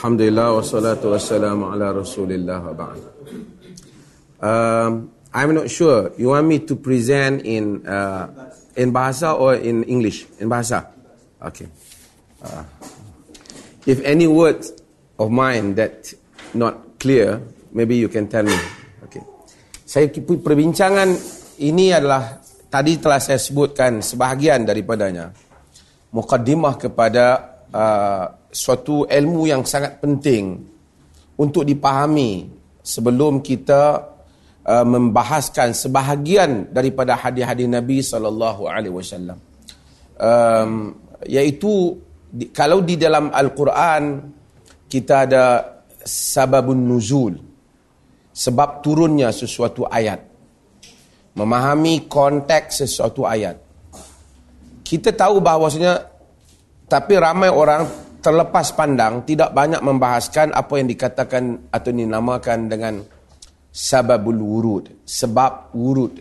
Alhamdulillah wassalatu wassalamu ala Rasulillah wa ba'd. Um, I'm not sure. You want me to present in uh, in bahasa or in English? In bahasa. Okay. Uh, if any words of mine that not clear, maybe you can tell me. Okay. Saya perbincangan ini adalah tadi telah saya sebutkan sebahagian daripadanya. Mukaddimah kepada uh, suatu ilmu yang sangat penting untuk dipahami sebelum kita uh, membahaskan sebahagian daripada hadis-hadis Nabi sallallahu alaihi wasallam. Um, iaitu di, kalau di dalam Al-Quran kita ada sababun nuzul sebab turunnya sesuatu ayat memahami konteks sesuatu ayat kita tahu bahawasanya tapi ramai orang terlepas pandang tidak banyak membahaskan apa yang dikatakan atau dinamakan dengan sababul wurud. Sebab wurud.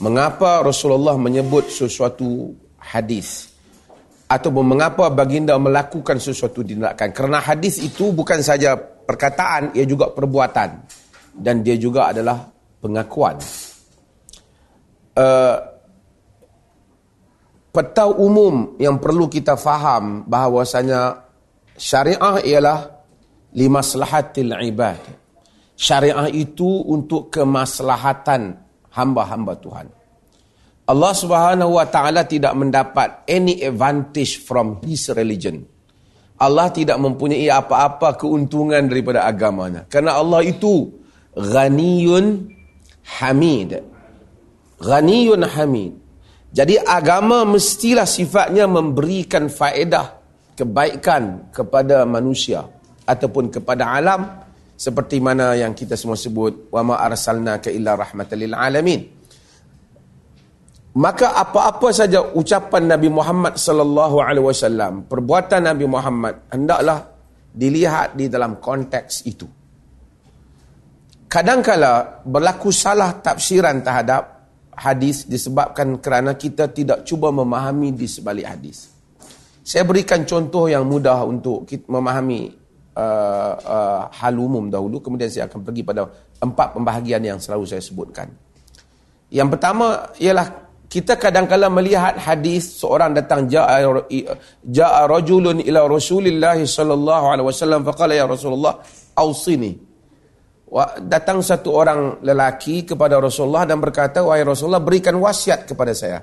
Mengapa Rasulullah menyebut sesuatu hadis? Atau mengapa baginda melakukan sesuatu tindakan kerana hadis itu bukan saja perkataan ia juga perbuatan. Dan dia juga adalah pengakuan. Uh, peta umum yang perlu kita faham bahawasanya syariah ialah limaslahatil ibad. Syariah itu untuk kemaslahatan hamba-hamba Tuhan. Allah Subhanahu wa taala tidak mendapat any advantage from his religion. Allah tidak mempunyai apa-apa keuntungan daripada agamanya. Karena Allah itu ghaniyun hamid. Ghaniyun hamid. Jadi agama mestilah sifatnya memberikan faedah kebaikan kepada manusia ataupun kepada alam seperti mana yang kita semua sebut wa ma arsalnaka illa rahmatan lil alamin. Maka apa-apa saja ucapan Nabi Muhammad sallallahu alaihi wasallam, perbuatan Nabi Muhammad hendaklah dilihat di dalam konteks itu. Kadangkala berlaku salah tafsiran terhadap hadis disebabkan kerana kita tidak cuba memahami di sebalik hadis. Saya berikan contoh yang mudah untuk kita memahami uh, uh, hal umum dahulu, kemudian saya akan pergi pada empat pembahagian yang selalu saya sebutkan. Yang pertama ialah kita kadang-kadang melihat hadis seorang datang ja'a ja'a rajulun ila Rasulillah sallallahu alaihi wasallam faqala ya Rasulullah ausini datang satu orang lelaki kepada Rasulullah dan berkata, wahai Rasulullah berikan wasiat kepada saya.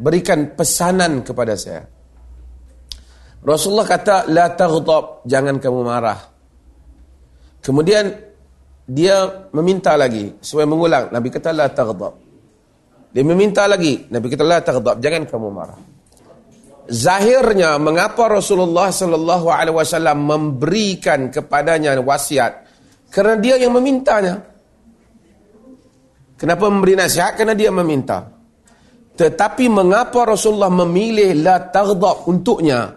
Berikan pesanan kepada saya. Rasulullah kata, la taghdab, jangan kamu marah. Kemudian dia meminta lagi, supaya mengulang. Nabi kata, la taghdab. Dia meminta lagi, Nabi kata, la taghdab, jangan kamu marah. Zahirnya, mengapa Rasulullah sallallahu alaihi wasallam memberikan kepadanya wasiat kerana dia yang memintanya. Kenapa memberi nasihat? Kerana dia meminta. Tetapi mengapa Rasulullah memilih la taghdab untuknya?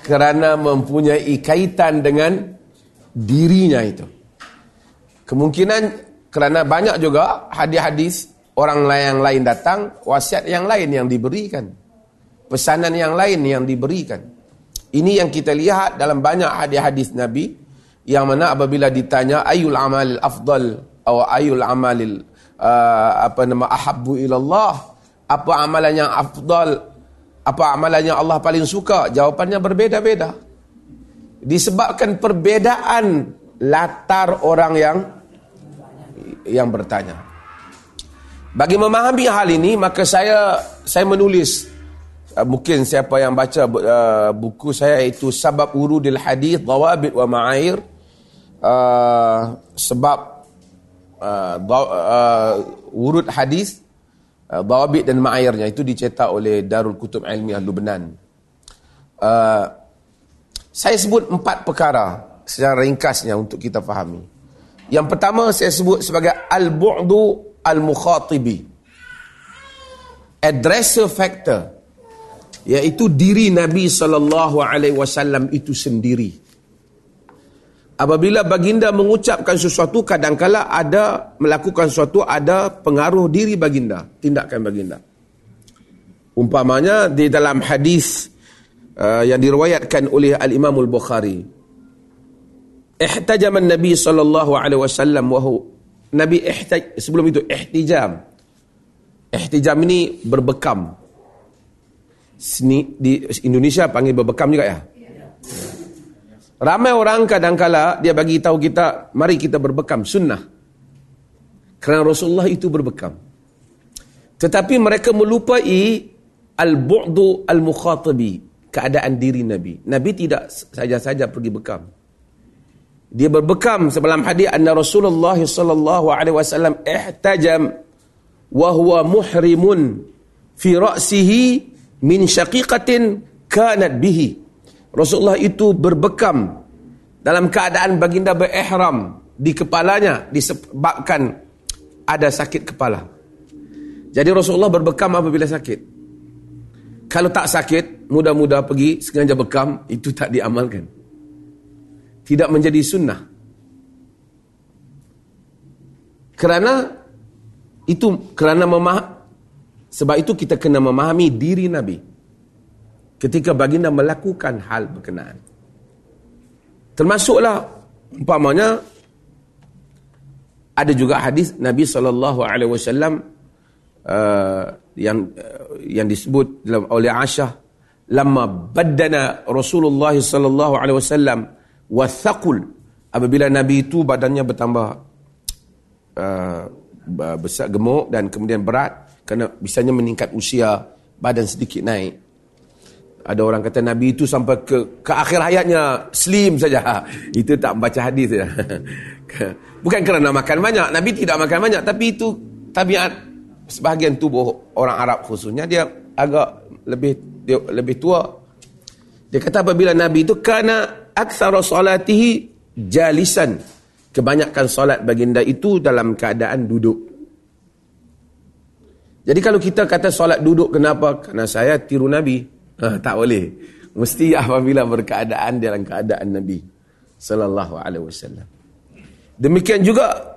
Kerana mempunyai kaitan dengan dirinya itu. Kemungkinan kerana banyak juga hadis-hadis orang lain yang lain datang, wasiat yang lain yang diberikan. Pesanan yang lain yang diberikan. Ini yang kita lihat dalam banyak hadis-hadis Nabi yang mana apabila ditanya ayul amalil afdal? Atau ayul amalil uh, apa nama ahabbu ilallah? Apa amalan yang afdal? Apa amalan yang Allah paling suka? Jawapannya berbeza-beza disebabkan perbedaan latar orang yang yang bertanya. Bagi memahami hal ini maka saya saya menulis uh, mungkin siapa yang baca uh, buku saya itu sabab urudil hadis dawabit wa ma'air uh, sebab uh, uh, urut hadis uh, Bawabit dan Ma'airnya itu dicetak oleh Darul Kutub Ilmiah Lubnan. Uh, saya sebut empat perkara secara ringkasnya untuk kita fahami. Yang pertama saya sebut sebagai al-bu'du al-mukhatibi. Addresser factor iaitu diri Nabi sallallahu alaihi wasallam itu sendiri apabila baginda mengucapkan sesuatu kadangkala ada melakukan sesuatu ada pengaruh diri baginda tindakan baginda umpamanya di dalam hadis uh, yang diriwayatkan oleh Al-Imam Al-Bukhari. Ihtajam Nabi sallallahu alaihi wasallam wa Nabi ihtaj sebelum itu ihtijam. Ihtijam ini berbekam. Sini, di Indonesia panggil berbekam juga ya? Ramai orang kadang-kala dia bagi tahu kita, mari kita berbekam sunnah. Kerana Rasulullah itu berbekam. Tetapi mereka melupai al-bu'du al-mukhatabi, keadaan diri Nabi. Nabi tidak saja-saja pergi bekam. Dia berbekam sebelum hadis anna Rasulullah sallallahu alaihi wasallam ihtajam wa huwa muhrimun fi ra'sihi min syaqiqatin kanat bihi. Rasulullah itu berbekam dalam keadaan baginda berihram di kepalanya disebabkan ada sakit kepala. Jadi Rasulullah berbekam apabila sakit. Kalau tak sakit, mudah-mudah pergi sengaja bekam, itu tak diamalkan. Tidak menjadi sunnah. Kerana itu kerana memah sebab itu kita kena memahami diri Nabi ketika baginda melakukan hal berkenaan. Termasuklah umpamanya ada juga hadis Nabi sallallahu alaihi wasallam uh, yang uh, yang disebut dalam oleh Aisyah lama badana Rasulullah sallallahu alaihi wasallam apabila nabi itu badannya bertambah uh, besar gemuk dan kemudian berat kerana bisanya meningkat usia badan sedikit naik ada orang kata nabi itu sampai ke ke akhir hayatnya slim saja itu tak membaca hadis saja bukan kerana makan banyak nabi tidak makan banyak tapi itu tabiat sebahagian tubuh orang Arab khususnya dia agak lebih dia lebih tua. Dia kata apabila Nabi itu kana aktsara salatihi jalisan. Kebanyakan solat baginda itu dalam keadaan duduk. Jadi kalau kita kata solat duduk kenapa? Karena saya tiru Nabi. Ha, tak boleh. Mesti apabila berkeadaan dalam keadaan Nabi sallallahu alaihi wasallam. Demikian juga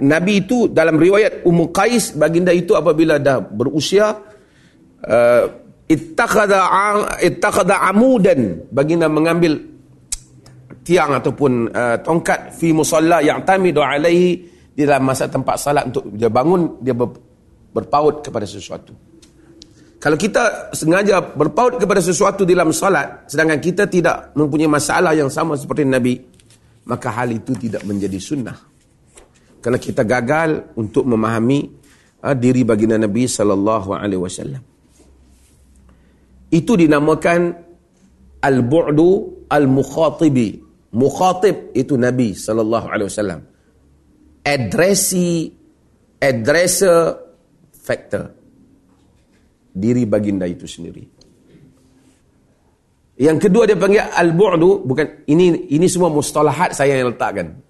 Nabi itu dalam riwayat Ummu Qais baginda itu apabila dah berusia uh, ittakhadha ittakhadha amudan baginda mengambil tiang ataupun uh, tongkat fi musalla yang tamidu alaihi di dalam masa tempat salat untuk dia bangun dia ber, berpaut kepada sesuatu. Kalau kita sengaja berpaut kepada sesuatu dalam salat sedangkan kita tidak mempunyai masalah yang sama seperti Nabi maka hal itu tidak menjadi sunnah kerana kita gagal untuk memahami uh, diri baginda Nabi sallallahu alaihi wasallam. Itu dinamakan al-bu'du al-mukhatibi. Mukhatib itu Nabi sallallahu alaihi wasallam. Addressi addresser factor diri baginda itu sendiri. Yang kedua dia panggil al-bu'du bukan ini ini semua mustalahat saya yang letakkan.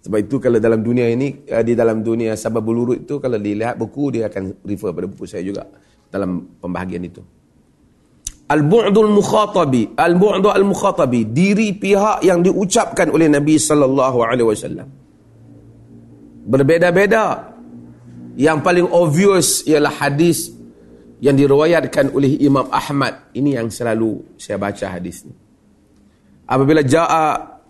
Sebab itu kalau dalam dunia ini, eh, di dalam dunia sabab urut itu, kalau dilihat buku, dia akan refer pada buku saya juga dalam pembahagian itu. Al-bu'dul mukhatabi, al-bu'du al-mukhatabi, diri pihak yang diucapkan oleh Nabi sallallahu alaihi wasallam. Berbeza-beza. Yang paling obvious ialah hadis yang diriwayatkan oleh Imam Ahmad. Ini yang selalu saya baca hadis ini. Apabila jaa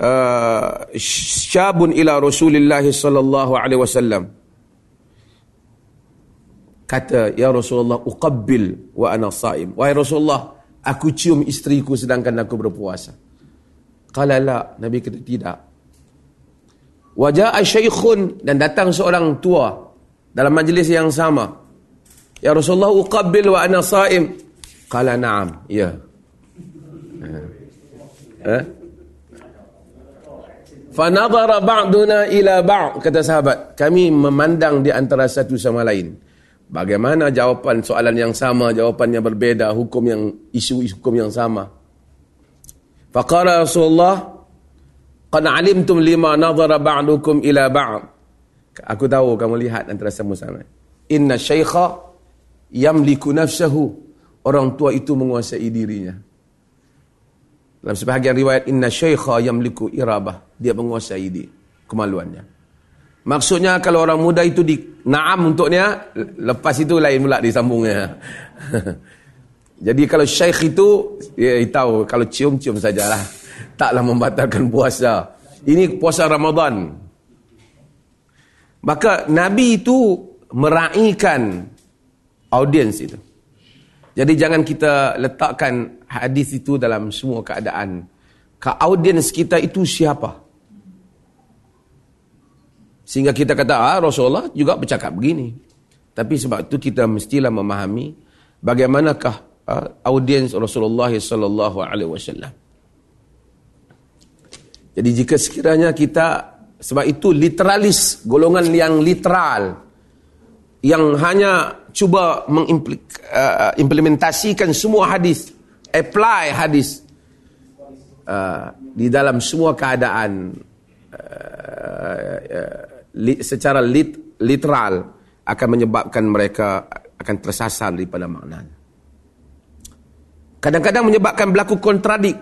Uh, syabun ila Rasulullah sallallahu alaihi wasallam. Kata ya Rasulullah uqabbil wa ana saim. Wahai Rasulullah aku cium isteriku sedangkan aku berpuasa. Qala la. Nabi kata tidak. Wajaa syaikhun dan datang seorang tua dalam majlis yang sama ya Rasulullah uqabbil wa ana saim. Qala na'am. Ya. Eh Fanadhara ba'duna ila ba'd kata sahabat. Kami memandang di antara satu sama lain. Bagaimana jawapan soalan yang sama jawapannya berbeza hukum yang isu hukum yang sama? Faqala rasulullah qad alimtum lima nadhara ba'dukum ila ba'd. Aku tahu kamu lihat antara sama sama. Inna syaikha yamliku nafsahu orang tua itu menguasai dirinya dalam sebahagian riwayat inna syaikha yamliku irabah, dia menguasai di kemaluannya. Maksudnya kalau orang muda itu di naam untuknya, lepas itu lain pula disambungnya. Jadi kalau syekh itu, ya tahu kalau cium-cium sajalah. Taklah membatalkan puasa. Ini puasa Ramadan. Maka Nabi itu meraihkan audiens itu. Jadi jangan kita letakkan hadis itu dalam semua keadaan. Ke audiens kita itu siapa? Sehingga kita kata, ah, Rasulullah juga bercakap begini. Tapi sebab itu kita mestilah memahami bagaimanakah uh, audiens Rasulullah sallallahu alaihi wasallam. Jadi jika sekiranya kita sebab itu literalis golongan yang literal yang hanya cuba mengimplementasikan uh, semua hadis, apply hadis uh, di dalam semua keadaan uh, uh, secara lit, literal akan menyebabkan mereka akan tersasar daripada maknanya. Kadang-kadang menyebabkan berlaku kontradik.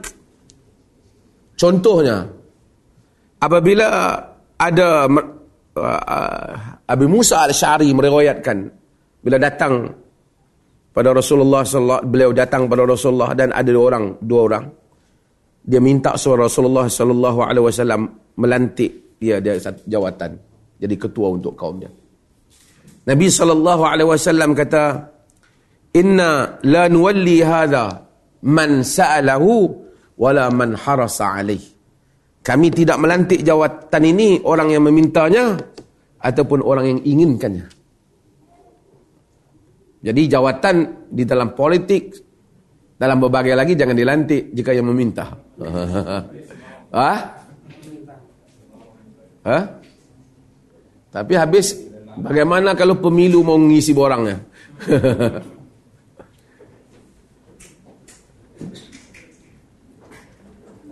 Contohnya, apabila ada uh, Abu Musa al-Syari meriwayatkan bila datang pada Rasulullah sallallahu beliau datang pada Rasulullah dan ada dua orang, dua orang. Dia minta suara Rasulullah sallallahu alaihi wasallam melantik dia dia jawatan jadi ketua untuk kaumnya. Nabi sallallahu alaihi wasallam kata, "Inna la nuwalli hadha man sa'alahu wala man harasa alaih." Kami tidak melantik jawatan ini orang yang memintanya ataupun orang yang inginkannya. Jadi jawatan di dalam politik dalam berbagai lagi jangan dilantik jika yang meminta. Ha? Ha? Tapi habis Bagaimana kalau pemilu mau mengisi borangnya?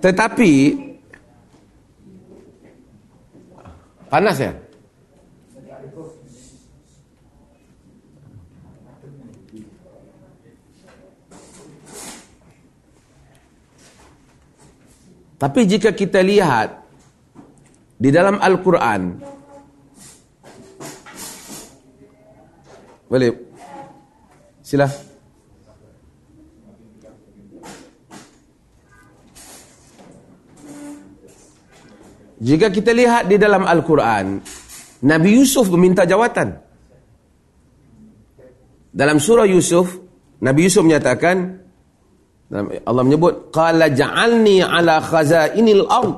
Tetapi panas ya? Tapi jika kita lihat di dalam Al-Quran Boleh. Sila. Jika kita lihat di dalam Al-Quran, Nabi Yusuf meminta jawatan. Dalam surah Yusuf, Nabi Yusuf menyatakan, Allah menyebut, Qala ja'alni ala khazainil ard,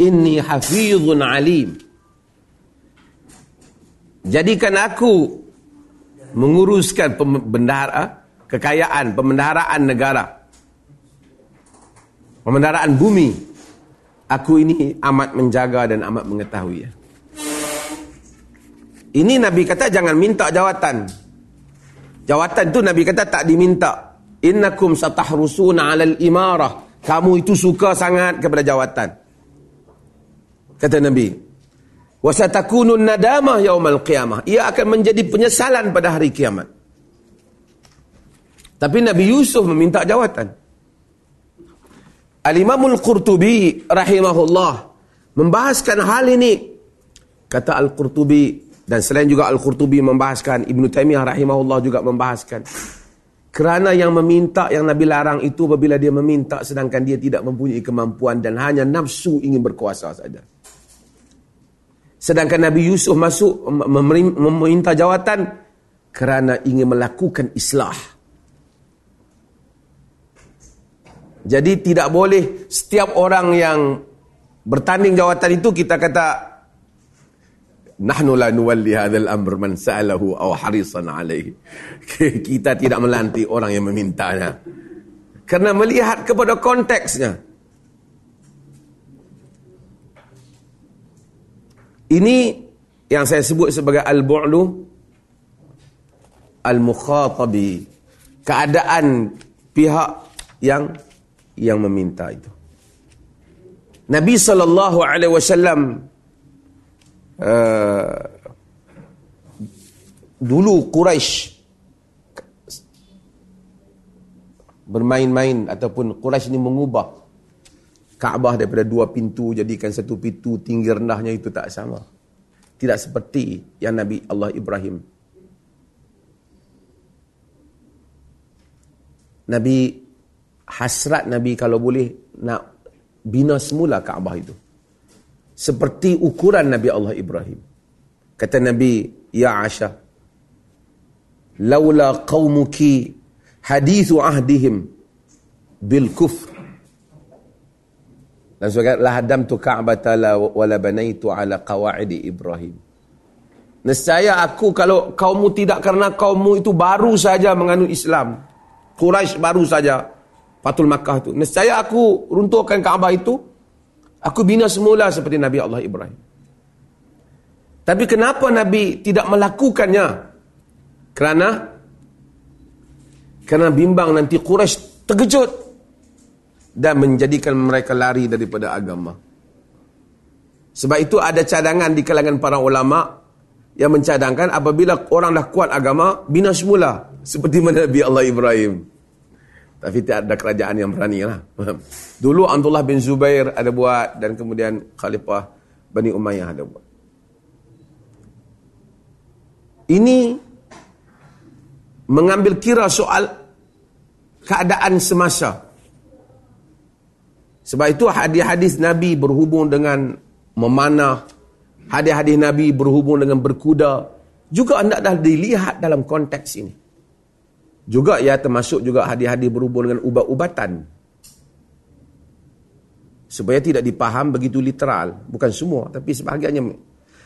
inni hafizun alim. Jadikan aku menguruskan pembendahara kekayaan pembendaharaan negara. Pembendaharaan bumi. Aku ini amat menjaga dan amat mengetahui. Ini nabi kata jangan minta jawatan. Jawatan tu nabi kata tak diminta innakum satahrusuna 'alal imarah. Kamu itu suka sangat kepada jawatan. Kata nabi wasatakunun nadamah yaumal qiyamah. Ia akan menjadi penyesalan pada hari kiamat. Tapi Nabi Yusuf meminta jawatan. Al-Imamul Qurtubi rahimahullah membahaskan hal ini. Kata Al-Qurtubi dan selain juga Al-Qurtubi membahaskan Ibn Taymiyah rahimahullah juga membahaskan kerana yang meminta yang Nabi larang itu apabila dia meminta sedangkan dia tidak mempunyai kemampuan dan hanya nafsu ingin berkuasa saja. Sedangkan Nabi Yusuf masuk meminta jawatan kerana ingin melakukan islah. Jadi tidak boleh setiap orang yang bertanding jawatan itu kita kata nahnu la nuwalli hadzal amr man sa'alahu aw harisan alaihi. kita tidak melantik orang yang memintanya. Kerana melihat kepada konteksnya. Ini yang saya sebut sebagai al-bu'lu al-mukhatabi. Keadaan pihak yang yang meminta itu. Nabi sallallahu alaihi wasallam uh, dulu Quraisy bermain-main ataupun Quraisy ini mengubah Kaabah daripada dua pintu jadikan satu pintu tinggi rendahnya itu tak sama. Tidak seperti yang Nabi Allah Ibrahim. Nabi hasrat Nabi kalau boleh nak bina semula Kaabah itu. Seperti ukuran Nabi Allah Ibrahim. Kata Nabi, Ya Asha, laula qawmuki hadithu ahdihim bil kufr. Dan sebagainya, tu Ka'bata la wala banaitu ala qawa'idi Ibrahim. Nescaya aku kalau kaummu tidak karena kaummu itu baru saja menganut Islam. Quraisy baru saja Fatul Makkah itu. Nescaya aku runtuhkan Kaabah itu. Aku bina semula seperti Nabi Allah Ibrahim. Tapi kenapa Nabi tidak melakukannya? Kerana kerana bimbang nanti Quraisy terkejut dan menjadikan mereka lari daripada agama. Sebab itu ada cadangan di kalangan para ulama yang mencadangkan apabila orang dah kuat agama, bina semula. Seperti mana Nabi Allah Ibrahim. Tapi tidak ada kerajaan yang berani lah. Dulu Abdullah bin Zubair ada buat dan kemudian Khalifah Bani Umayyah ada buat. Ini mengambil kira soal keadaan semasa. Sebab itu hadis-hadis Nabi berhubung dengan memanah. Hadis-hadis Nabi berhubung dengan berkuda. Juga anda dah dilihat dalam konteks ini. Juga ya termasuk juga hadis-hadis berhubung dengan ubat-ubatan. Supaya tidak dipaham begitu literal. Bukan semua, tapi sebahagiannya.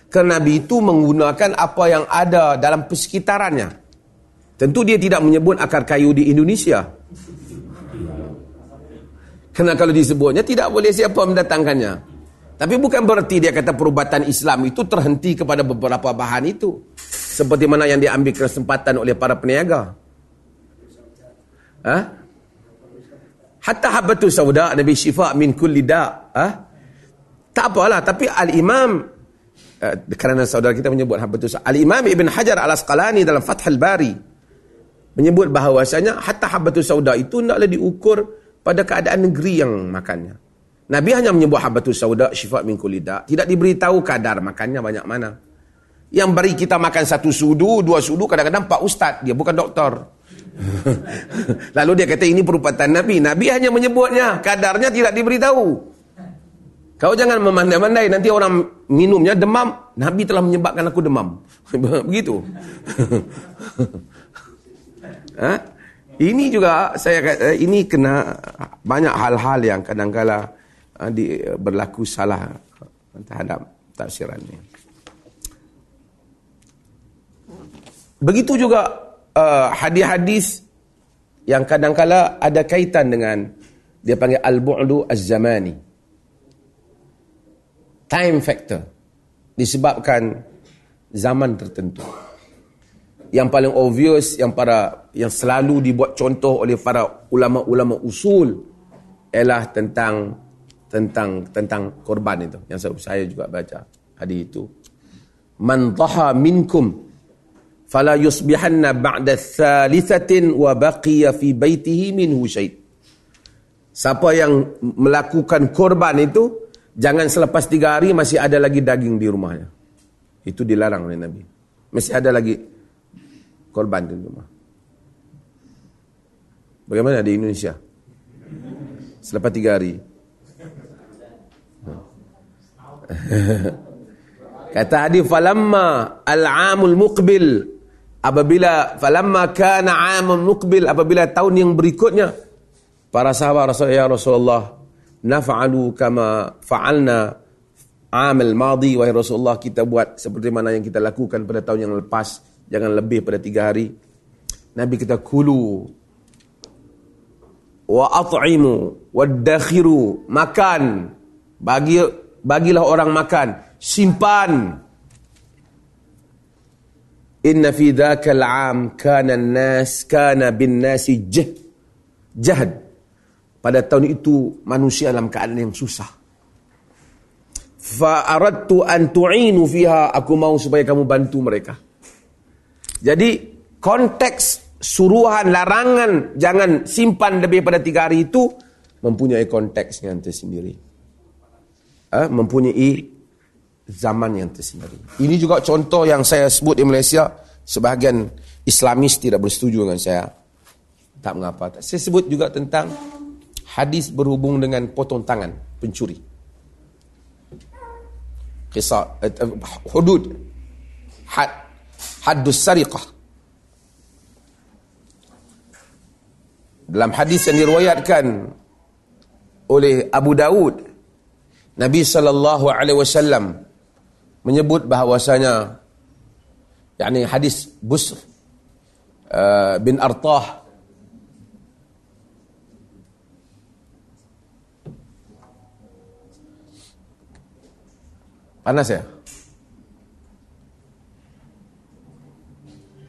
Kerana Nabi itu menggunakan apa yang ada dalam persekitarannya. Tentu dia tidak menyebut akar kayu di Indonesia. Kerana kalau disebutnya, tidak boleh siapa mendatangkannya. Tapi bukan berarti dia kata perubatan Islam itu terhenti kepada beberapa bahan itu. Seperti mana yang diambil kesempatan oleh para peniaga. Ha? Hatta habatu sauda Nabi syifa min kulli da. Ha? Tak apalah tapi al-Imam uh, kerana saudara kita menyebut habatu al-Imam Ibn Hajar Al-Asqalani dalam Fathul Bari menyebut bahawasanya hatta habatu sauda itu hendaklah diukur pada keadaan negeri yang makannya. Nabi hanya menyebut habatu sauda syifa min kulli da, tidak diberitahu kadar makannya banyak mana. Yang beri kita makan satu sudu, dua sudu, kadang-kadang pak ustaz, dia bukan doktor. Lalu dia kata ini perupatan Nabi. Nabi hanya menyebutnya, kadarnya tidak diberitahu. Kau jangan memandai-mandai, nanti orang minumnya demam. Nabi telah menyebabkan aku demam. Begitu. ha? Ini juga saya kata ini kena banyak hal-hal yang kadang-kala ha, di, berlaku salah terhadap tafsiran ini. Begitu juga uh, hadis-hadis yang kadang-kala ada kaitan dengan dia panggil al-bu'du az-zamani. Time factor disebabkan zaman tertentu. Yang paling obvious yang para yang selalu dibuat contoh oleh para ulama-ulama usul ialah tentang tentang tentang korban itu yang saya juga baca hadis itu. Man dhaha minkum fala yusbihanna ba'da thalithatin wa baqiya fi baitihi minhu syait. Siapa yang melakukan korban itu jangan selepas tiga hari masih ada lagi daging di rumahnya. Itu dilarang oleh Nabi. Masih ada lagi korban di rumah. Bagaimana di Indonesia? Selepas tiga hari. Kata hadis falamma al-amul muqbil apabila falamma kana amun muqbil apabila tahun yang berikutnya para sahabat Rasul ya Rasulullah naf'alu kama fa'alna amal madi wahai Rasulullah kita buat seperti mana yang kita lakukan pada tahun yang lepas jangan lebih pada tiga hari. Nabi kita kulu wa at'imu wa dakhiru makan. Bagi bagilah orang makan. Simpan Inna fi dhaka al-'am kana an-nas kana bin-nasi jahd. Pada tahun itu manusia dalam keadaan yang susah. Fa aradtu an tu'inu fiha aku mau supaya kamu bantu mereka. Jadi konteks suruhan larangan jangan simpan lebih pada tiga hari itu mempunyai konteks yang tersendiri. Eh, mempunyai zaman yang tersendiri. Ini juga contoh yang saya sebut di Malaysia, sebahagian Islamis tidak bersetuju dengan saya. Tak mengapa. Saya sebut juga tentang hadis berhubung dengan potong tangan pencuri. Kisah uh, hudud had haddus sariqah. Dalam hadis yang diriwayatkan oleh Abu Daud Nabi sallallahu alaihi wasallam menyebut bahawasanya yakni hadis Busr uh, bin Artah Panas ya?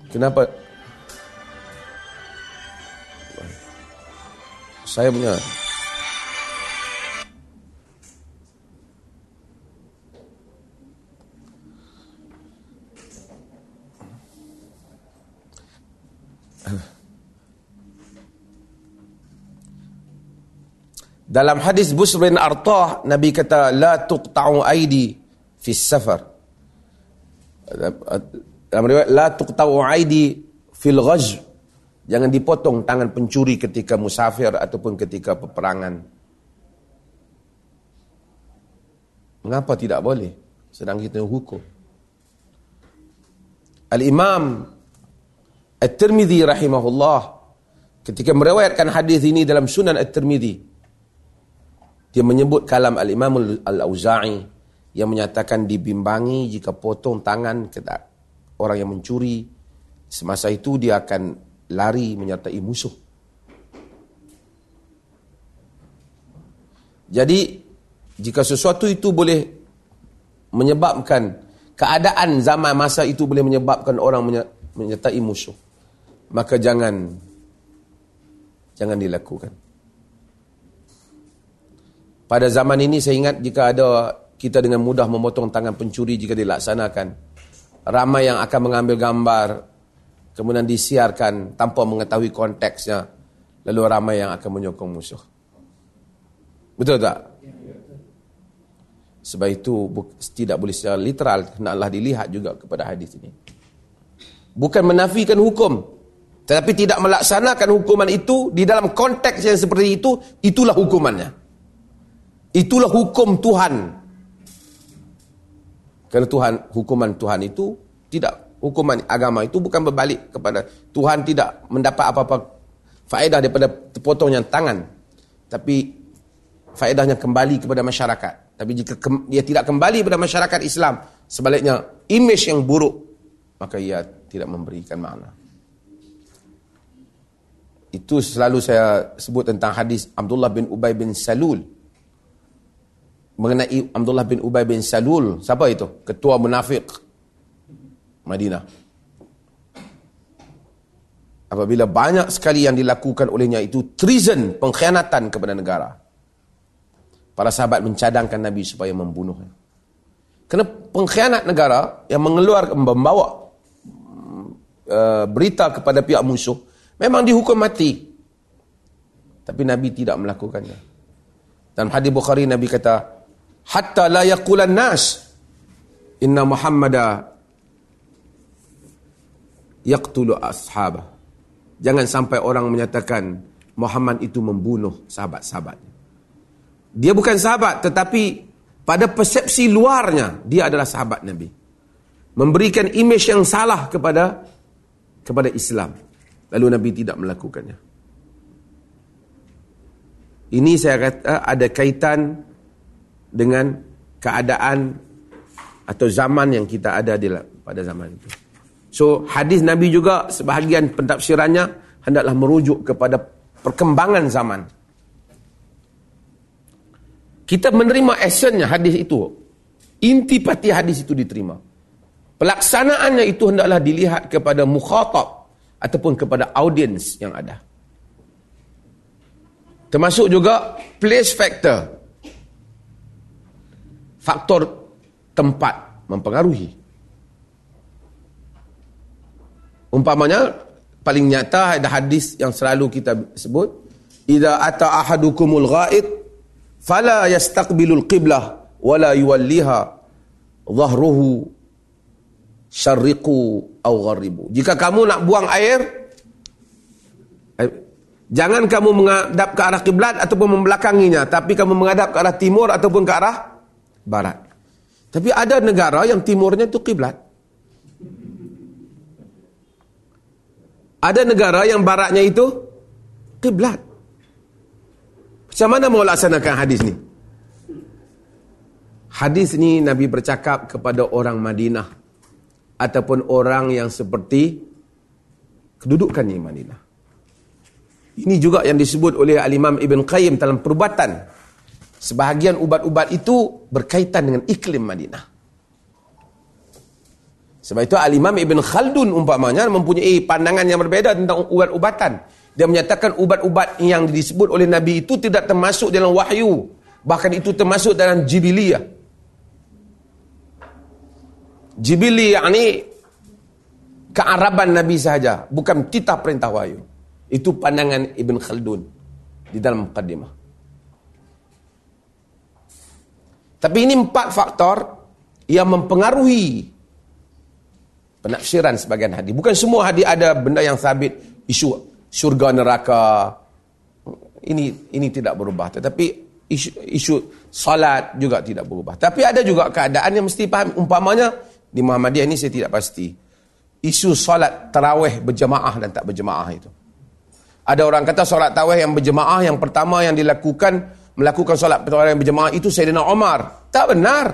Kenapa? Saya punya Dalam hadis Busr bin Artah, Nabi kata, La tuqta'u aidi fi safar. Dalam riwayat, La tuqta'u aidi fil ghajr. Jangan dipotong tangan pencuri ketika musafir ataupun ketika peperangan. Mengapa tidak boleh? Sedang kita hukum. Al-Imam At-Tirmidhi rahimahullah ketika meriwayatkan hadis ini dalam Sunan At-Tirmidhi dia menyebut kalam Al-Imam Al-Auza'i yang menyatakan dibimbangi jika potong tangan orang yang mencuri. Semasa itu dia akan lari menyertai musuh. Jadi, jika sesuatu itu boleh menyebabkan keadaan zaman masa itu boleh menyebabkan orang menyertai musuh, maka jangan jangan dilakukan. Pada zaman ini saya ingat jika ada kita dengan mudah memotong tangan pencuri jika dilaksanakan. Ramai yang akan mengambil gambar kemudian disiarkan tanpa mengetahui konteksnya. Lalu ramai yang akan menyokong musuh. Betul tak? Sebab itu tidak boleh secara literal. Naklah dilihat juga kepada hadis ini. Bukan menafikan hukum. Tetapi tidak melaksanakan hukuman itu di dalam konteks yang seperti itu, itulah hukumannya. Itulah hukum Tuhan. Kerana Tuhan, hukuman Tuhan itu tidak hukuman agama itu bukan berbalik kepada Tuhan tidak mendapat apa-apa faedah daripada terpotongnya tangan. Tapi faedahnya kembali kepada masyarakat. Tapi jika dia tidak kembali kepada masyarakat Islam, sebaliknya image yang buruk, maka ia tidak memberikan makna. Itu selalu saya sebut tentang hadis Abdullah bin Ubay bin Salul mengenai Abdullah bin Ubay bin Salul. Siapa itu? Ketua munafik Madinah. Apabila banyak sekali yang dilakukan olehnya itu treason, pengkhianatan kepada negara. Para sahabat mencadangkan Nabi supaya membunuhnya. Kerana pengkhianat negara yang mengeluar, membawa uh, berita kepada pihak musuh, memang dihukum mati. Tapi Nabi tidak melakukannya. Dan hadis Bukhari Nabi kata, hatta la yaqulan nas. Inna muhammada yaqtulu ashaba. Jangan sampai orang menyatakan Muhammad itu membunuh sahabat-sahabat. Dia bukan sahabat tetapi pada persepsi luarnya dia adalah sahabat Nabi. Memberikan image yang salah kepada kepada Islam. Lalu Nabi tidak melakukannya. Ini saya kata ada kaitan dengan keadaan atau zaman yang kita ada di pada zaman itu. So hadis Nabi juga sebahagian pentafsirannya hendaklah merujuk kepada perkembangan zaman. Kita menerima esennya hadis itu. Inti pati hadis itu diterima. Pelaksanaannya itu hendaklah dilihat kepada mukhatab ataupun kepada audiens yang ada. Termasuk juga place factor faktor tempat mempengaruhi. Umpamanya paling nyata ada hadis yang selalu kita sebut, "Idza ata ahadukumul ghaid fala yastaqbilul qiblah wala yuwalliha dhahruhu syarriqu aw gharibu." Jika kamu nak buang air eh, Jangan kamu menghadap ke arah kiblat ataupun membelakanginya, tapi kamu menghadap ke arah timur ataupun ke arah barat. Tapi ada negara yang timurnya itu kiblat. Ada negara yang baratnya itu kiblat. Macam mana mau laksanakan hadis ni? Hadis ni Nabi bercakap kepada orang Madinah ataupun orang yang seperti kedudukannya Madinah. Ini juga yang disebut oleh Al-Imam Ibn Qayyim dalam perubatan. Sebahagian ubat-ubat itu berkaitan dengan iklim Madinah. Sebab itu Al-Imam Ibn Khaldun umpamanya mempunyai pandangan yang berbeza tentang ubat-ubatan. Dia menyatakan ubat-ubat yang disebut oleh Nabi itu tidak termasuk dalam wahyu. Bahkan itu termasuk dalam jibiliyah. Jibiliyah ini kearaban Nabi sahaja. Bukan titah perintah wahyu. Itu pandangan Ibn Khaldun di dalam mukaddimah. Tapi ini empat faktor yang mempengaruhi penafsiran sebagian hadis. Bukan semua hadis ada benda yang sabit isu syurga neraka. Ini ini tidak berubah. Tetapi isu, isu salat juga tidak berubah. Tapi ada juga keadaan yang mesti paham. Umpamanya di Muhammadiyah ini saya tidak pasti. Isu salat tarawih berjemaah dan tak berjemaah itu. Ada orang kata solat tawih yang berjemaah yang pertama yang dilakukan melakukan solat yang berjemaah itu Sayyidina Omar. Tak benar.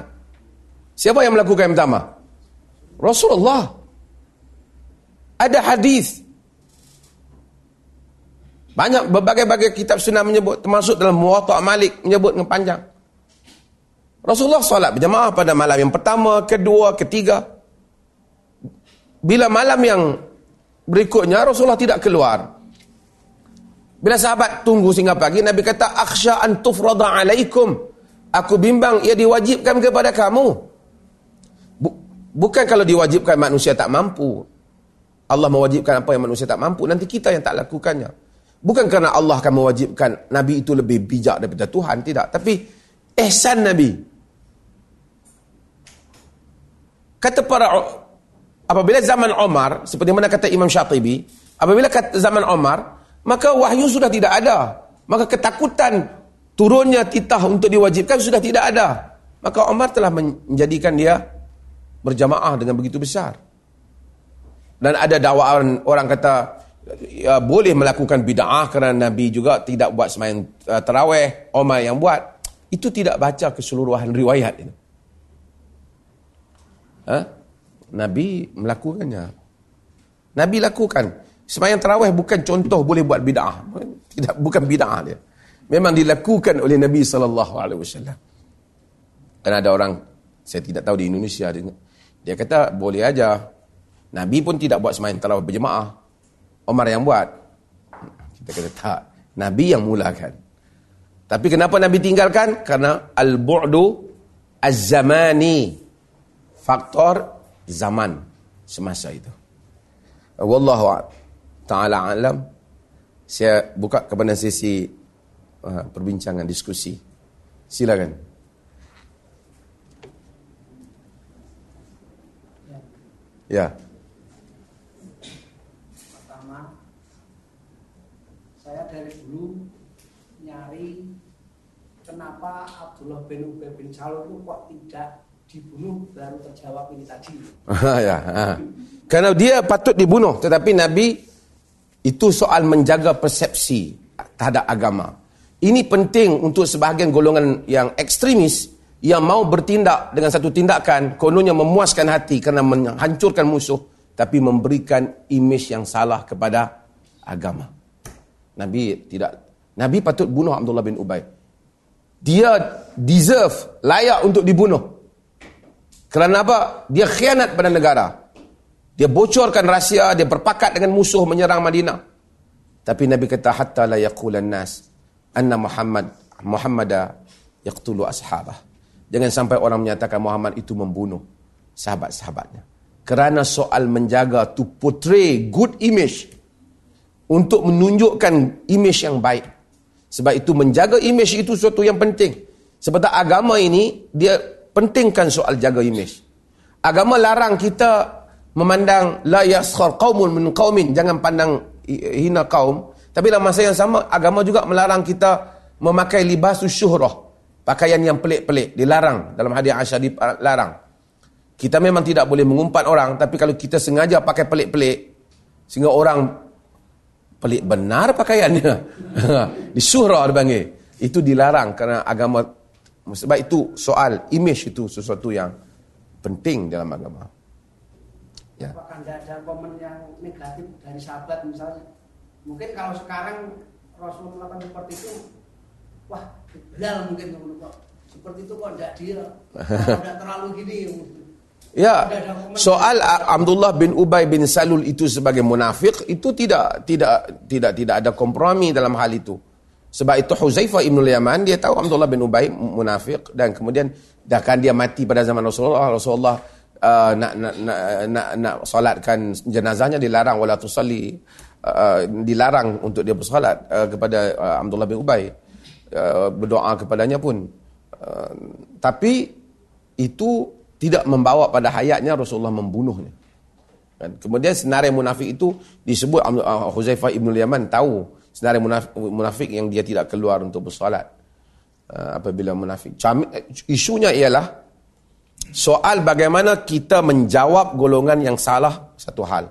Siapa yang melakukan yang pertama? Rasulullah. Ada hadis. Banyak berbagai-bagai kitab sunnah menyebut termasuk dalam Muwatta' Malik menyebut dengan panjang. Rasulullah solat berjemaah pada malam yang pertama, kedua, ketiga. Bila malam yang berikutnya Rasulullah tidak keluar. Bila sahabat tunggu sehingga pagi, Nabi kata, Akhsha an tufrada alaikum. Aku bimbang ia diwajibkan kepada kamu. Bukan kalau diwajibkan manusia tak mampu. Allah mewajibkan apa yang manusia tak mampu. Nanti kita yang tak lakukannya. Bukan kerana Allah akan mewajibkan Nabi itu lebih bijak daripada Tuhan. Tidak. Tapi ehsan Nabi. Kata para apabila zaman Omar, seperti mana kata Imam Syatibi, apabila kata zaman Omar, maka wahyu sudah tidak ada. Maka ketakutan turunnya titah untuk diwajibkan sudah tidak ada. Maka Umar telah menjadikan dia berjamaah dengan begitu besar. Dan ada dakwaan orang kata ya, boleh melakukan bid'ah kerana Nabi juga tidak buat semain uh, Umar yang buat. Itu tidak baca keseluruhan riwayat itu. Ha? Nabi melakukannya. Nabi lakukan. Semayang terawih bukan contoh boleh buat bid'ah. Tidak bukan bid'ah dia. Memang dilakukan oleh Nabi wasallam. Kan ada orang saya tidak tahu di Indonesia dia, dia kata boleh aja. Nabi pun tidak buat semayang terawih berjemaah. Omar yang buat. Kita kata tak. Nabi yang mulakan. Tapi kenapa Nabi tinggalkan? Karena al-bu'du az-zamani. Faktor zaman semasa itu. Wallahu a'lam ta'ala alam. Saya buka kepada sesi uh, perbincangan diskusi. Silakan. Ya, ya. pertama saya dari dulu nyari kenapa Abdullah bin Ubay bin Salul itu kok tidak dibunuh baru terjawab ini tadi. Ya, karena dia patut dibunuh tetapi Nabi itu soal menjaga persepsi terhadap agama. Ini penting untuk sebahagian golongan yang ekstremis yang mau bertindak dengan satu tindakan kononnya memuaskan hati kerana menghancurkan musuh tapi memberikan imej yang salah kepada agama. Nabi tidak Nabi patut bunuh Abdullah bin Ubay. Dia deserve, layak untuk dibunuh. Kerana apa? Dia khianat pada negara. Dia bocorkan rahsia, dia berpakat dengan musuh menyerang Madinah. Tapi Nabi kata hatta la yaqulan nas anna Muhammad Muhammada yaqtulu ashabah. Jangan sampai orang menyatakan Muhammad itu membunuh sahabat-sahabatnya. Kerana soal menjaga to portray good image untuk menunjukkan image yang baik. Sebab itu menjaga image itu sesuatu yang penting. Sebab agama ini dia pentingkan soal jaga image. Agama larang kita memandang la yaskhar qaumun min qaumin jangan pandang hina kaum Tapi dalam masa yang sama, agama juga melarang kita memakai libas syuhrah. Pakaian yang pelik-pelik. Dilarang. Dalam hadis Aisyah dilarang. Kita memang tidak boleh mengumpat orang. Tapi kalau kita sengaja pakai pelik-pelik. Sehingga orang pelik benar pakaiannya. Di syuhrah dipanggil. Itu dilarang kerana agama. Sebab itu soal image itu sesuatu yang penting dalam agama. Ya. Apakah ada komen yang negatif dari sahabat misalnya? Mungkin kalau sekarang Rasulullah melakukan seperti itu, wah Bilal mungkin kok seperti itu kok tidak dia, tidak terlalu gini. Ya, soal Abdullah bin Ubay bin Salul itu sebagai munafik itu tidak tidak tidak tidak ada kompromi dalam hal itu. Sebab itu Huzaifah ibn Yaman dia tahu Abdullah bin Ubay munafik dan kemudian dah kan dia mati pada zaman Rasulullah Rasulullah uh, nak, nak nak nak nak solatkan jenazahnya dilarang wala tusalli uh, dilarang untuk dia bersolat uh, kepada uh, Abdullah bin Ubay. Uh, berdoa kepadanya pun. Uh, tapi itu tidak membawa pada hayatnya Rasulullah membunuhnya. Kan? Kemudian senarai munafik itu disebut uh, Huzaifah ibn Yaman tahu senarai munafik, munafik yang dia tidak keluar untuk bersolat. Uh, apabila munafik. Isunya ialah soal bagaimana kita menjawab golongan yang salah satu hal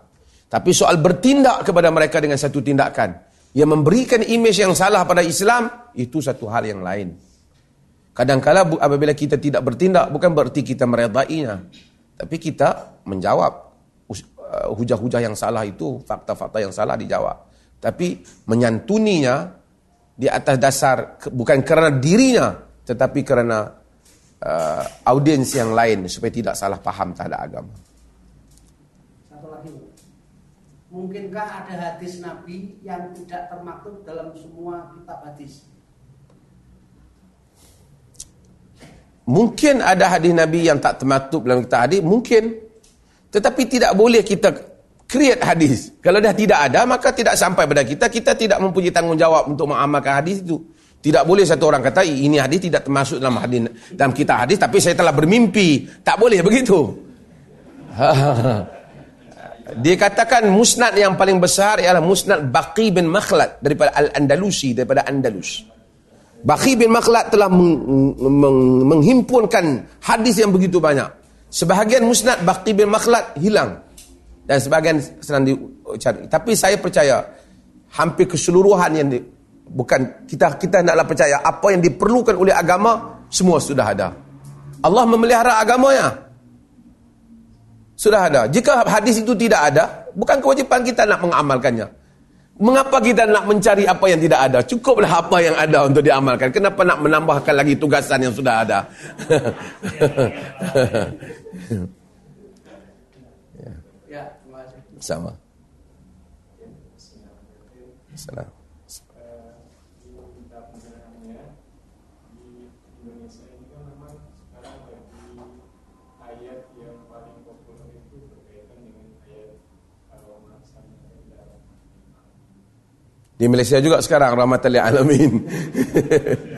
tapi soal bertindak kepada mereka dengan satu tindakan yang memberikan imej yang salah pada Islam, itu satu hal yang lain. Kadang-kadang apabila kita tidak bertindak, bukan berarti kita meredainya. Tapi kita menjawab uh, hujah-hujah yang salah itu, fakta-fakta yang salah dijawab. Tapi menyantuninya di atas dasar, bukan kerana dirinya, tetapi kerana uh, audiens yang lain, supaya tidak salah faham terhadap agama. Mungkinkah ada hadis Nabi yang tidak termaktub dalam semua kitab hadis? Mungkin ada hadis Nabi yang tak termaktub dalam kitab hadis, mungkin. Tetapi tidak boleh kita create hadis. Kalau dah tidak ada, maka tidak sampai pada kita. Kita tidak mempunyai tanggungjawab untuk mengamalkan hadis itu. Tidak boleh satu orang kata, ini hadis tidak termasuk dalam hadis dalam kitab hadis, tapi saya telah bermimpi. Tak boleh begitu. Dia katakan musnad yang paling besar ialah musnad Baqi bin Makhlad daripada Al-Andalusi, daripada Andalus. Baqi bin Makhlad telah meng, meng, menghimpunkan hadis yang begitu banyak. Sebahagian musnad Baqi bin Makhlad hilang. Dan sebahagian sedang dicari. Tapi saya percaya hampir keseluruhan yang di, bukan kita kita naklah percaya apa yang diperlukan oleh agama semua sudah ada. Allah memelihara agamanya. Sudah ada. Jika hadis itu tidak ada, bukan kewajipan kita nak mengamalkannya. Mengapa kita nak mencari apa yang tidak ada? Cukuplah apa yang ada untuk diamalkan. Kenapa nak menambahkan lagi tugasan yang sudah ada? ya, terima kasih. Sama. Salam. Di Malaysia juga sekarang rahmatan lil alamin.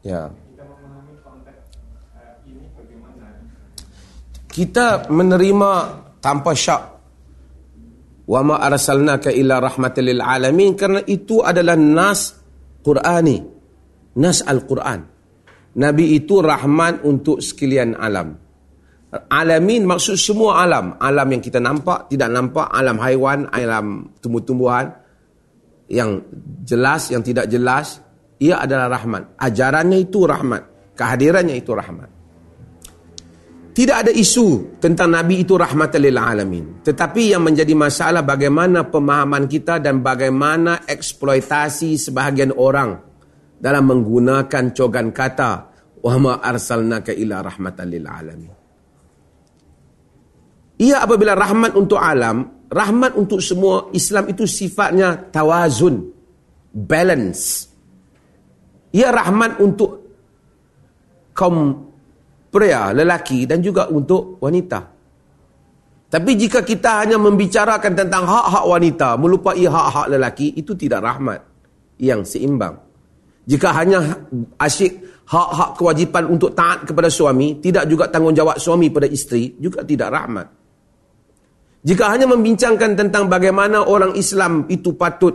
Ya. Kita menerima tanpa syak. Wa ma arsalnaka illa rahmatan lil alamin kerana itu adalah nas Qurani. Nas Al-Quran. Nabi itu rahmat untuk sekalian alam. Alamin maksud semua alam. Alam yang kita nampak, tidak nampak. Alam haiwan, alam tumbuh-tumbuhan. Yang jelas, yang tidak jelas. Ia adalah rahmat. Ajarannya itu rahmat. Kehadirannya itu rahmat. Tidak ada isu tentang Nabi itu rahmatan lil alamin. Tetapi yang menjadi masalah bagaimana pemahaman kita dan bagaimana eksploitasi sebahagian orang dalam menggunakan cogan kata wa ma arsalnaka ila rahmatan lil alamin. Ia apabila rahmat untuk alam, rahmat untuk semua Islam itu sifatnya tawazun, balance. Ia rahmat untuk kaum pria, lelaki dan juga untuk wanita. Tapi jika kita hanya membicarakan tentang hak-hak wanita, melupai hak-hak lelaki, itu tidak rahmat yang seimbang. Jika hanya asyik hak-hak kewajipan untuk taat kepada suami, tidak juga tanggungjawab suami pada isteri, juga tidak rahmat. Jika hanya membincangkan tentang bagaimana orang Islam itu patut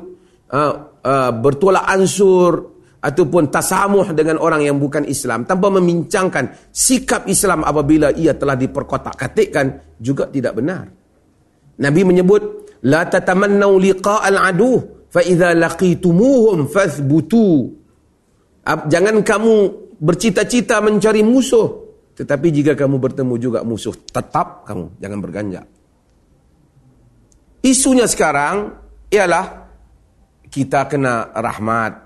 uh, uh, bertolak ansur, ataupun tasamuh dengan orang yang bukan Islam tanpa membincangkan sikap Islam apabila ia telah diperkotak-katikkan juga tidak benar. Nabi menyebut la tatamannu liqa'al adu fa idza laqitumuhum fathbutu. Jangan kamu bercita-cita mencari musuh tetapi jika kamu bertemu juga musuh tetap kamu jangan berganjak. Isunya sekarang ialah kita kena rahmat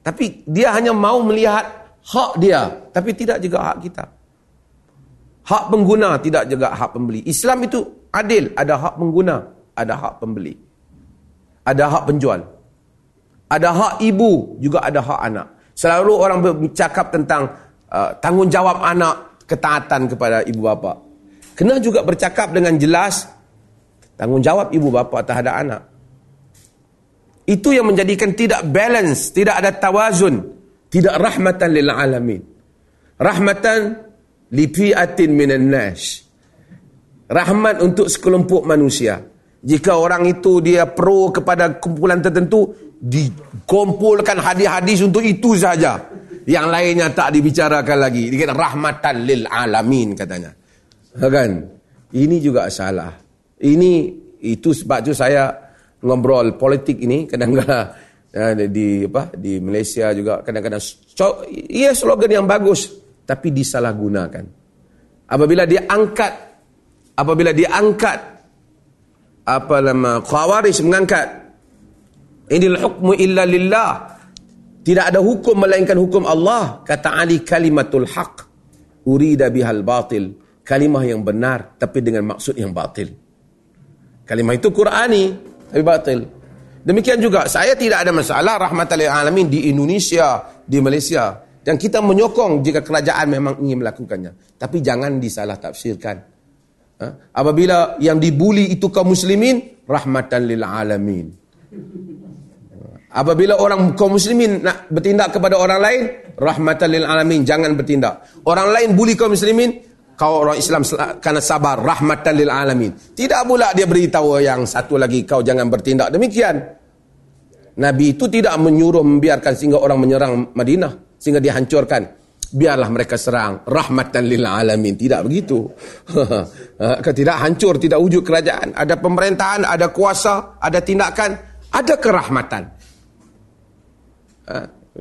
tapi dia hanya mau melihat hak dia. Tapi tidak juga hak kita. Hak pengguna tidak juga hak pembeli. Islam itu adil. Ada hak pengguna. Ada hak pembeli. Ada hak penjual. Ada hak ibu. Juga ada hak anak. Selalu orang bercakap tentang uh, tanggungjawab anak ketaatan kepada ibu bapa. Kena juga bercakap dengan jelas tanggungjawab ibu bapa terhadap anak. Itu yang menjadikan tidak balance, tidak ada tawazun, tidak rahmatan lil alamin. Rahmatan li fi'atin minan nas. Rahmat untuk sekelompok manusia. Jika orang itu dia pro kepada kumpulan tertentu, dikumpulkan hadis-hadis untuk itu saja. Yang lainnya tak dibicarakan lagi. Dia kata rahmatan lil alamin katanya. Ha, kan? Ini juga salah. Ini itu sebab tu saya ngobrol politik ini kadang-kadang ya, di apa di Malaysia juga kadang-kadang iya slogan yang bagus tapi disalahgunakan. Apabila dia angkat apabila dia angkat apa nama khawarij mengangkat inil hukmu illa lillah tidak ada hukum melainkan hukum Allah kata Ali kalimatul haq urida bihal batil kalimah yang benar tapi dengan maksud yang batil kalimah itu Qurani tapi batil. Demikian juga saya tidak ada masalah rahmatan lil alamin di Indonesia, di Malaysia dan kita menyokong jika kerajaan memang ingin melakukannya. Tapi jangan disalah tafsirkan. Ha? Apabila yang dibuli itu kaum muslimin rahmatan lil alamin. Apabila orang kaum muslimin nak bertindak kepada orang lain rahmatan lil alamin jangan bertindak. Orang lain bully kaum muslimin kau orang Islam kena sabar rahmatan lil alamin. Tidak pula dia beritahu yang satu lagi kau jangan bertindak demikian. Nabi itu tidak menyuruh membiarkan sehingga orang menyerang Madinah sehingga dihancurkan. Biarlah mereka serang rahmatan lil alamin. Tidak begitu. tidak hancur, tidak wujud kerajaan. Ada pemerintahan, ada kuasa, ada tindakan, ada kerahmatan. Ha,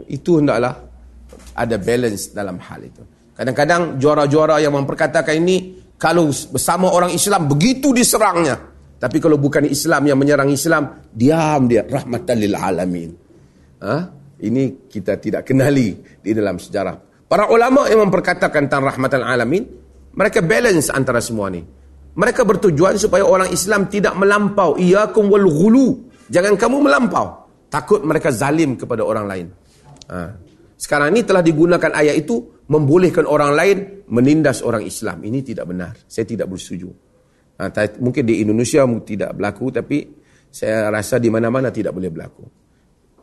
itu hendaklah ada balance dalam hal itu. Kadang-kadang juara-juara yang memperkatakan ini, kalau bersama orang Islam, begitu diserangnya. Tapi kalau bukan Islam yang menyerang Islam, diam dia. Rahmatan lil alamin. Ha? Ini kita tidak kenali di dalam sejarah. Para ulama yang memperkatakan tentang rahmatan alamin, mereka balance antara semua ini. Mereka bertujuan supaya orang Islam tidak melampau. Iyakum wal ghulu. Jangan kamu melampau. Takut mereka zalim kepada orang lain. Ha. Sekarang ini telah digunakan ayat itu membolehkan orang lain menindas orang Islam. Ini tidak benar. Saya tidak bersetuju. Ha, mungkin di Indonesia tidak berlaku, tapi saya rasa di mana-mana tidak boleh berlaku.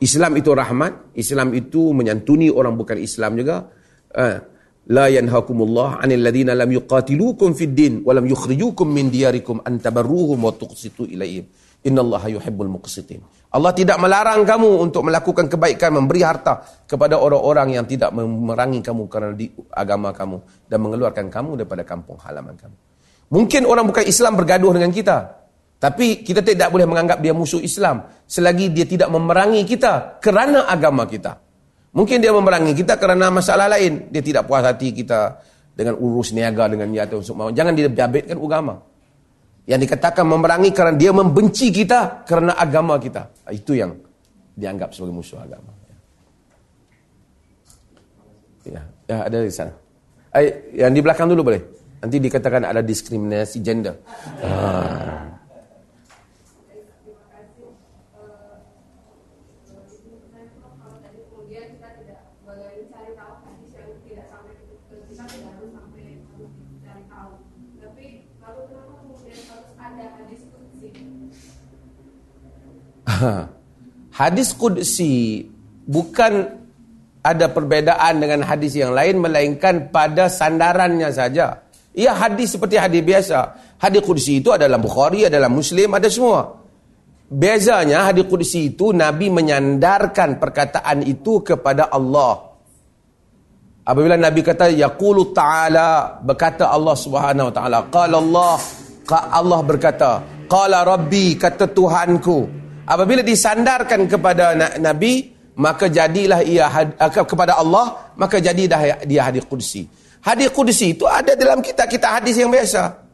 Islam itu rahmat, Islam itu menyantuni orang bukan Islam juga. Ha, la yanhakumullah 'anil ladina lam yuqatilukum fid din wa lam yukhrijukum min diyarikum an tabarruhum wa tuqsitu ilaihim. Innallaha yuhibbul muqsitin. Allah tidak melarang kamu untuk melakukan kebaikan, memberi harta kepada orang-orang yang tidak memerangi kamu kerana di agama kamu dan mengeluarkan kamu daripada kampung halaman kamu. Mungkin orang bukan Islam bergaduh dengan kita. Tapi kita tidak boleh menganggap dia musuh Islam selagi dia tidak memerangi kita kerana agama kita. Mungkin dia memerangi kita kerana masalah lain. Dia tidak puas hati kita dengan urus niaga dengan dia atau Jangan dia biabitkan agama. Yang dikatakan memerangi kerana dia membenci kita kerana agama kita. Itu yang dianggap sebagai musuh agama. Ya, ya ada di sana. Eh, yang di belakang dulu boleh. Nanti dikatakan ada diskriminasi gender. Ah. hadis kudsi bukan ada perbedaan dengan hadis yang lain melainkan pada sandarannya saja. Ia hadis seperti hadis biasa. Hadis kudsi itu adalah Bukhari, adalah Muslim, ada semua. Bezanya hadis kudsi itu Nabi menyandarkan perkataan itu kepada Allah. Apabila Nabi kata yaqulu ta'ala berkata Allah Subhanahu wa taala qala Allah Allah berkata qala rabbi kata Tuhanku. Apabila disandarkan kepada Nabi maka jadilah ia uh, kepada Allah maka jadilah dia hadis qudsi. Hadis qudsi itu ada dalam kitab-kitab hadis yang biasa.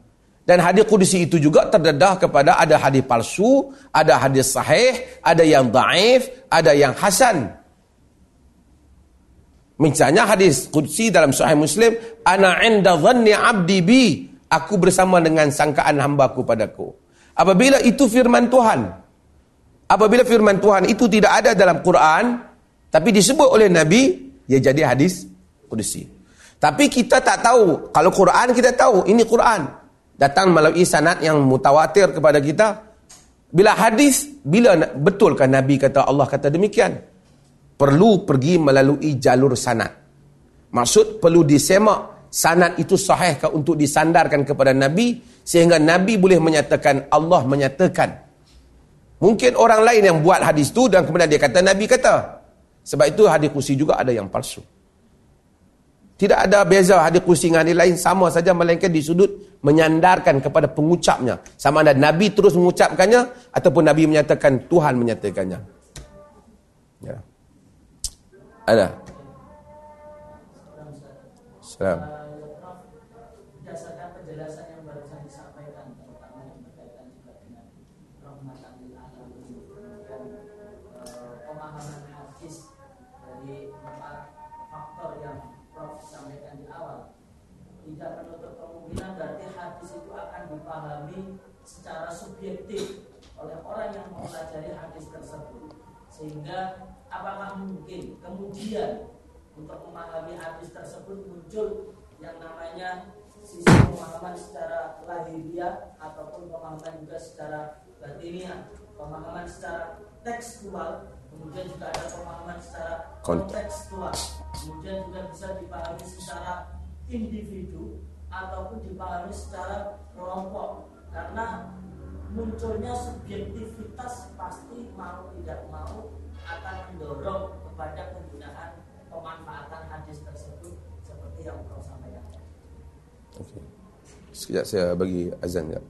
Dan hadis qudsi itu juga terdedah kepada ada hadis palsu ada hadis sahih ada yang daif ada yang hasan. Misalnya hadis qudsi dalam sahih muslim ana inda dhanni abdi bi aku bersama dengan sangkaan hambaku padaku. Apabila itu firman Tuhan apabila firman Tuhan itu tidak ada dalam Quran tapi disebut oleh Nabi ia jadi hadis kudusi tapi kita tak tahu. Kalau Quran kita tahu ini Quran. Datang melalui sanad yang mutawatir kepada kita. Bila hadis bila betulkah Nabi kata Allah kata demikian? Perlu pergi melalui jalur sanad. Maksud perlu disemak sanad itu sahihkah untuk disandarkan kepada Nabi sehingga Nabi boleh menyatakan Allah menyatakan Mungkin orang lain yang buat hadis tu dan kemudian dia kata Nabi kata. Sebab itu hadis kursi juga ada yang palsu. Tidak ada beza hadis kursi dengan hadis lain sama saja melainkan di sudut menyandarkan kepada pengucapnya. Sama ada Nabi terus mengucapkannya ataupun Nabi menyatakan Tuhan menyatakannya. Ya. Ada. Salam. Sehingga apakah mungkin kemudian untuk memahami hadis tersebut muncul yang namanya sisi pemahaman secara lahiriah ataupun pemahaman juga secara batiniah pemahaman secara tekstual kemudian juga ada pemahaman secara kontekstual. Kemudian juga bisa dipahami secara individu ataupun dipahami secara kelompok karena munculnya subjektivitas pasti mau tidak mau akan mendorong kepada penggunaan pemanfaatan hadis tersebut seperti yang kau sampaikan. Oke. Sekejap saya bagi azan ya.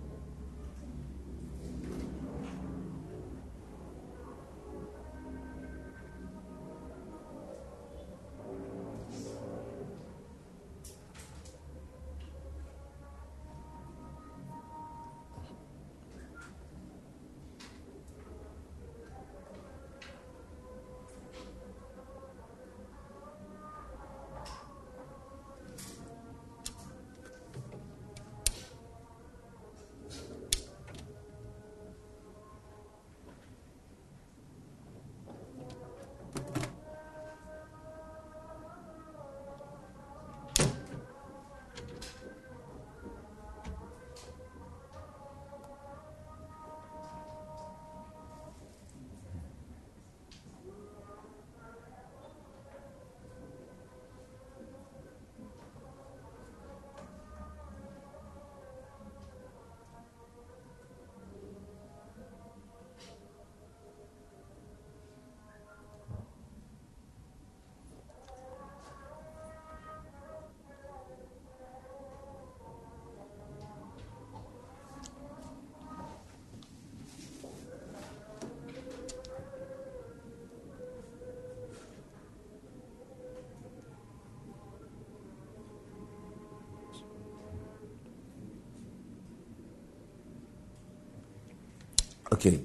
Okey.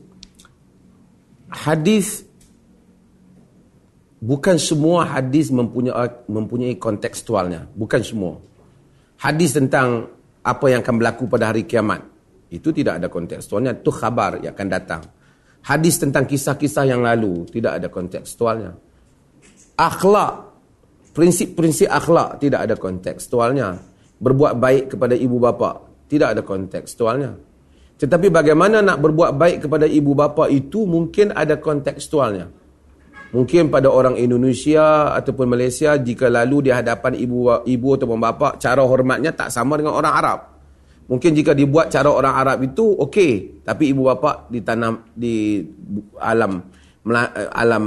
Hadis bukan semua hadis mempunyai mempunyai kontekstualnya, bukan semua. Hadis tentang apa yang akan berlaku pada hari kiamat itu tidak ada kontekstualnya, itu khabar yang akan datang. Hadis tentang kisah-kisah yang lalu tidak ada kontekstualnya. Akhlak, prinsip-prinsip akhlak tidak ada kontekstualnya. Berbuat baik kepada ibu bapa tidak ada kontekstualnya. Tetapi bagaimana nak berbuat baik kepada ibu bapa itu mungkin ada kontekstualnya. Mungkin pada orang Indonesia ataupun Malaysia jika lalu di hadapan ibu ibu atau bapa cara hormatnya tak sama dengan orang Arab. Mungkin jika dibuat cara orang Arab itu okey, tapi ibu bapa ditanam di alam alam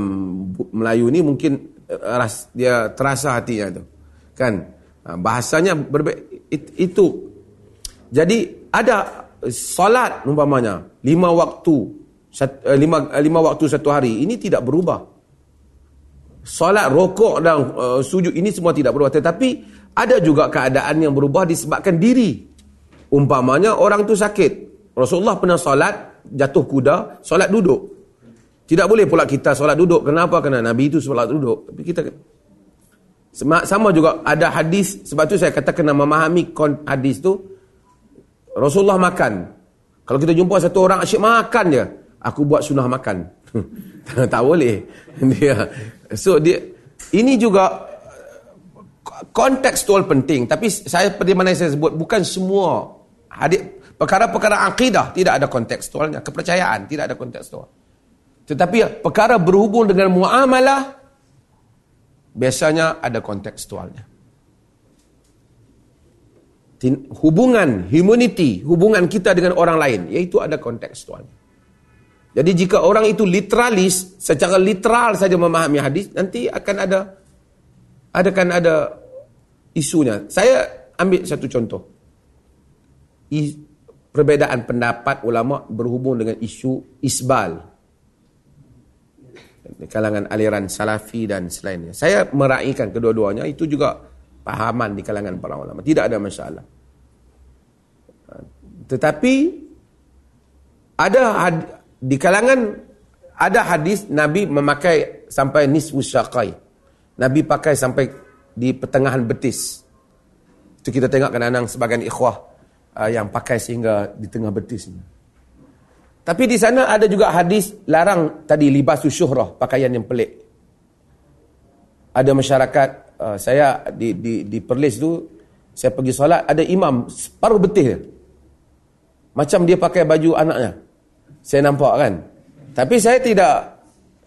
Melayu ni mungkin eh, ras, dia terasa hatinya tu. Kan? Ha, bahasanya berbeza itu. Jadi ada solat umpamanya lima waktu eh, lima, eh, lima waktu satu hari ini tidak berubah. Solat rokok dan uh, sujud ini semua tidak berubah. Tetapi ada juga keadaan yang berubah disebabkan diri. Umpamanya orang tu sakit. Rasulullah pernah solat jatuh kuda solat duduk. Tidak boleh pula kita solat duduk. Kenapa? Kerana Nabi itu solat duduk. Tapi kita sama juga ada hadis. Sebab tu saya kata kena memahami hadis tu Rasulullah makan. Kalau kita jumpa satu orang asyik makan dia, aku buat sunnah makan. tak boleh. Dia. So dia ini juga kontekstual penting tapi saya seperti mana saya sebut bukan semua hadis perkara-perkara akidah tidak ada kontekstualnya, kepercayaan tidak ada kontekstual. Tetapi perkara berhubung dengan muamalah biasanya ada kontekstualnya hubungan, humanity, hubungan kita dengan orang lain, iaitu ada kontekstualnya. Jadi jika orang itu literalis, secara literal saja memahami hadis, nanti akan ada akan ada isunya. Saya ambil satu contoh. I, perbezaan pendapat ulama berhubung dengan isu isbal. Kalangan aliran salafi dan selainnya. Saya meraihkan kedua-duanya, itu juga pahaman di kalangan para ulama. Tidak ada masalah. Tetapi ada di kalangan ada hadis Nabi memakai sampai nisfu syaqai. Nabi pakai sampai di pertengahan betis. Itu kita tengok kadang-kadang sebagian ikhwah uh, yang pakai sehingga di tengah betis. Tapi di sana ada juga hadis larang tadi libasu syuhrah, pakaian yang pelik. Ada masyarakat uh, saya di di di Perlis tu saya pergi solat ada imam separuh betis macam dia pakai baju anaknya. Saya nampak kan? Tapi saya tidak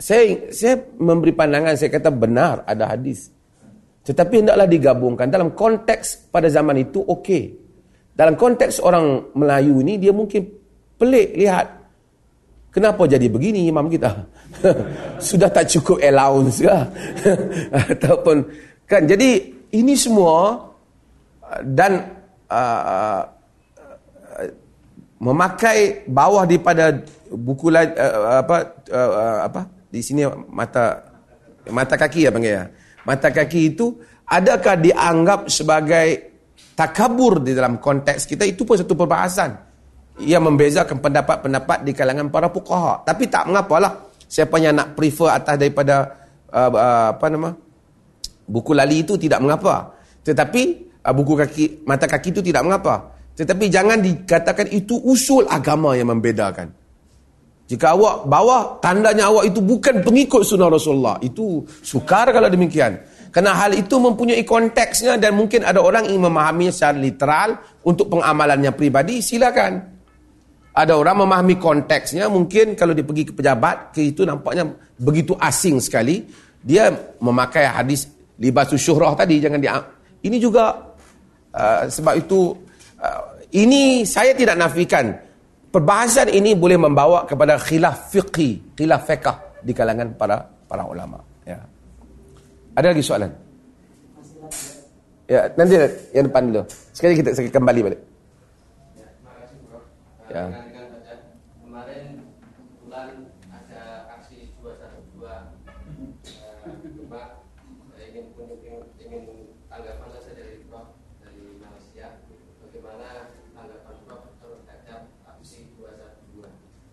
saya saya memberi pandangan saya kata benar ada hadis. Tetapi hendaklah digabungkan. Dalam konteks pada zaman itu okey. Dalam konteks orang Melayu ini dia mungkin pelik lihat. Kenapa jadi begini imam kita? Sudah tak cukup allowance ke ataupun Kan jadi ini semua dan uh, memakai bawah daripada buku uh, apa uh, apa di sini mata mata kaki ya panggil ya. Mata kaki itu adakah dianggap sebagai takabur di dalam konteks kita itu pun satu perbahasan. Ia membezakan pendapat-pendapat di kalangan para fuqaha. Tapi tak mengapalah. Siapa yang nak prefer atas daripada uh, uh, apa nama? Buku lali itu tidak mengapa. Tetapi uh, buku kaki mata kaki itu tidak mengapa. Tetapi jangan dikatakan itu usul agama yang membedakan. Jika awak bawah tandanya awak itu bukan pengikut sunnah Rasulullah, itu sukar kalau demikian. Kerana hal itu mempunyai konteksnya dan mungkin ada orang yang memahaminya secara literal untuk pengamalannya pribadi, silakan. Ada orang memahami konteksnya, mungkin kalau dia pergi ke pejabat, ke itu nampaknya begitu asing sekali. Dia memakai hadis libasu syuhrah tadi jangan dia ini juga uh, sebab itu uh, ini saya tidak nafikan. Perbahasan ini boleh membawa kepada khilaf fiqhi, khilaf fiqah di kalangan para para ulama. Ya. Ada lagi soalan? Ya nanti yang depan dulu. Sekali kita kembali balik. Ya terima kasih ya.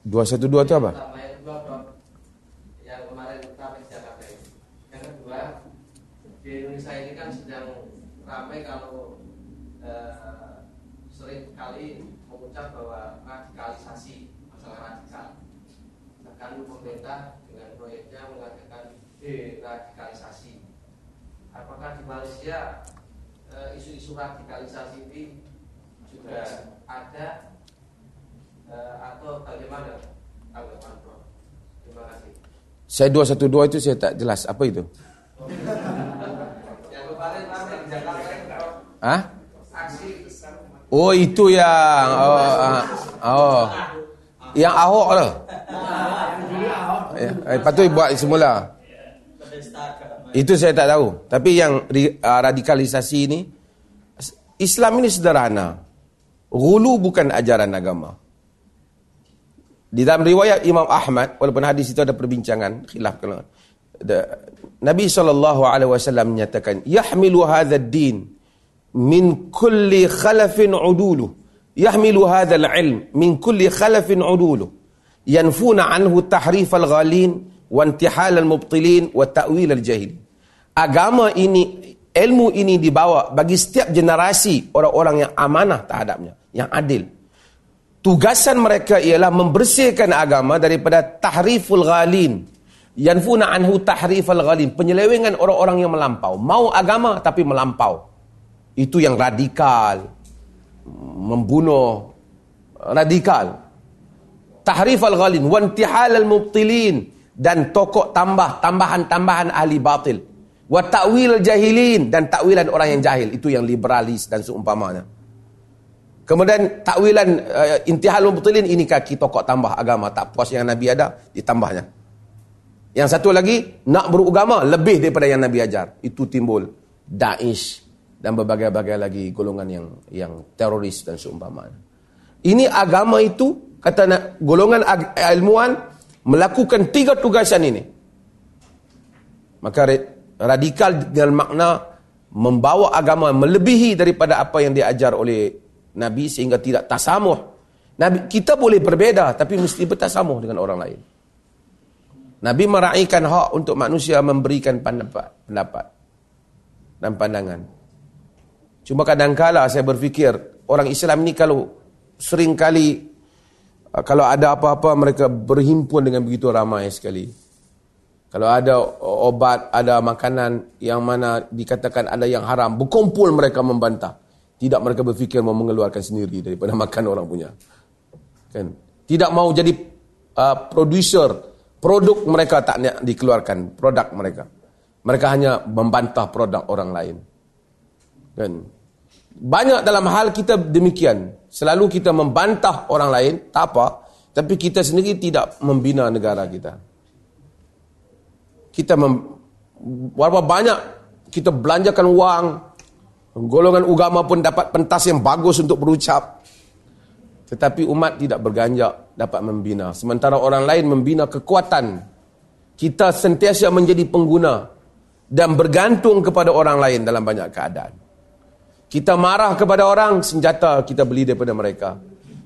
212 itu apa? Yang kemarin Yang kedua, di Indonesia ini kan sedang ramai kalau eh, sering kali mengucap bahwa radikalisasi masalah radikal. Pemerintah dengan proyeknya. Apakah di Malaysia eh, isu-isu radikalisasi ini juga ada atau bagaimana tanggapan Prof? Terima kasih. Saya 212 itu saya tak jelas apa itu. Yang kemarin ramai di Jakarta itu Prof, Hah? aksi Oh itu yang oh, ah, oh. Yang Ahok tu. Ya, eh, lepas tu buat semula. Itu saya tak tahu. Tapi yang ah, radikalisasi ini Islam ini sederhana. Gulu bukan ajaran agama. Di dalam riwayat Imam Ahmad, walaupun hadis itu ada perbincangan, khilaf kalau Nabi SAW menyatakan, Yahmilu hadha din min kulli khalafin udulu. Yahmilu hadha al-ilm min kulli khalafin udulu. Yanfuna anhu tahrif al-ghalin wa intihal al-mubtilin wa ta'wil al-jahil. Agama ini, ilmu ini dibawa bagi setiap generasi orang-orang yang amanah terhadapnya, yang adil. Tugasan mereka ialah membersihkan agama daripada tahriful ghalin. Yanfuna anhu tahriful ghalin. Penyelewengan orang-orang yang melampau. Mau agama tapi melampau. Itu yang radikal. Membunuh. Radikal. Tahriful ghalin. Wantihal al-mubtilin. Dan tokok tambah. Tambahan-tambahan ahli batil. Wa ta'wil jahilin. Dan takwilan orang yang jahil. Itu yang liberalis dan seumpamanya. Kemudian takwilan uh, intihal mubtilin ini kaki tokok tambah agama tak puas yang Nabi ada ditambahnya. Yang satu lagi nak beragama lebih daripada yang Nabi ajar. Itu timbul Daesh dan berbagai-bagai lagi golongan yang yang teroris dan seumpamanya. Ini agama itu kata nak, golongan ag- ilmuwan melakukan tiga tugasan ini. Maka radikal dengan makna membawa agama melebihi daripada apa yang diajar oleh Nabi sehingga tidak tasamuh. Nabi kita boleh berbeza tapi mesti bertasamuh dengan orang lain. Nabi meraihkan hak untuk manusia memberikan pendapat, pendapat dan pandangan. Cuma kadang-kala saya berfikir orang Islam ni kalau sering kali uh, kalau ada apa-apa mereka berhimpun dengan begitu ramai sekali. Kalau ada obat, ada makanan yang mana dikatakan ada yang haram, berkumpul mereka membantah. Tidak mereka berfikir mau mengeluarkan sendiri daripada makan orang punya. Kan? Tidak mau jadi uh, producer, produk mereka tak nak dikeluarkan, produk mereka. Mereka hanya membantah produk orang lain. Kan? Banyak dalam hal kita demikian. Selalu kita membantah orang lain, tak apa. Tapi kita sendiri tidak membina negara kita kita mem, berapa banyak kita belanjakan wang golongan agama pun dapat pentas yang bagus untuk berucap. Tetapi umat tidak berganjak dapat membina. Sementara orang lain membina kekuatan. Kita sentiasa menjadi pengguna dan bergantung kepada orang lain dalam banyak keadaan. Kita marah kepada orang senjata kita beli daripada mereka.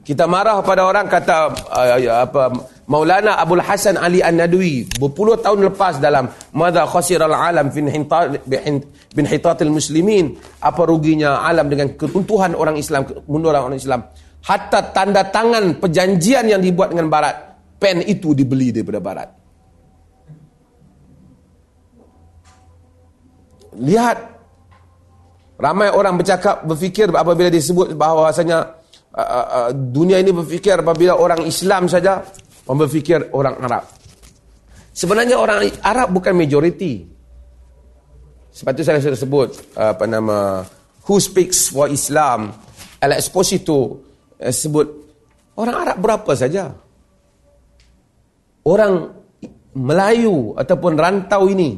Kita marah pada orang kata uh, apa Maulana Abdul Hasan Ali An-Nadwi berpuluh tahun lepas dalam Madza khasiral alam bin bin hitatil muslimin. Apa ruginya alam dengan keruntuhan orang Islam kemunduran orang Islam. Hatta tanda tangan perjanjian yang dibuat dengan barat pen itu dibeli daripada barat. Lihat ramai orang bercakap berfikir apabila disebut bahawasanya uh, uh, uh, dunia ini berfikir apabila orang Islam saja orang berfikir orang Arab. Sebenarnya orang Arab bukan majoriti. Itu saya sudah sebut apa nama who speaks for Islam. Al Exposito uh, sebut orang Arab berapa saja. Orang Melayu ataupun rantau ini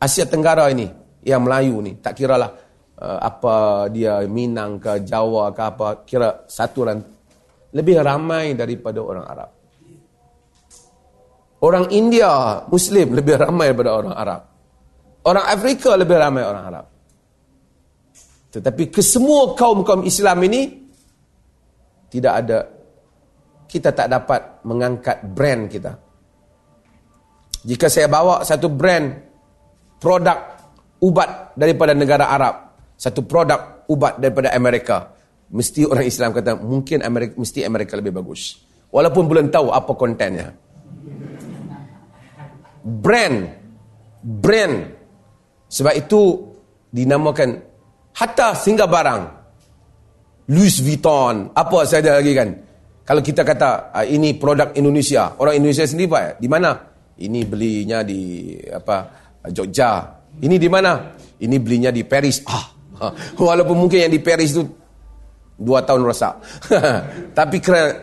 Asia Tenggara ini yang Melayu ni tak kiralah uh, apa dia Minang ke Jawa ke apa kira satu lebih ramai daripada orang Arab orang India Muslim lebih ramai daripada orang Arab orang Afrika lebih ramai orang Arab tetapi kesemua kaum-kaum Islam ini tidak ada kita tak dapat mengangkat brand kita. Jika saya bawa satu brand produk ubat daripada negara Arab, satu produk ubat daripada Amerika, mesti orang Islam kata mungkin Amerika mesti Amerika lebih bagus. Walaupun belum tahu apa kontennya. Brand brand. Sebab itu dinamakan hatta singgah barang. Louis Vuitton apa saja lagi kan? Kalau kita kata uh, ini produk Indonesia. Orang Indonesia sendiri pak di mana? Ini belinya di apa Jogja. Ini di mana? Ini belinya di Paris. Ah walaupun mungkin yang di Paris itu dua tahun rosak. Tapi kerana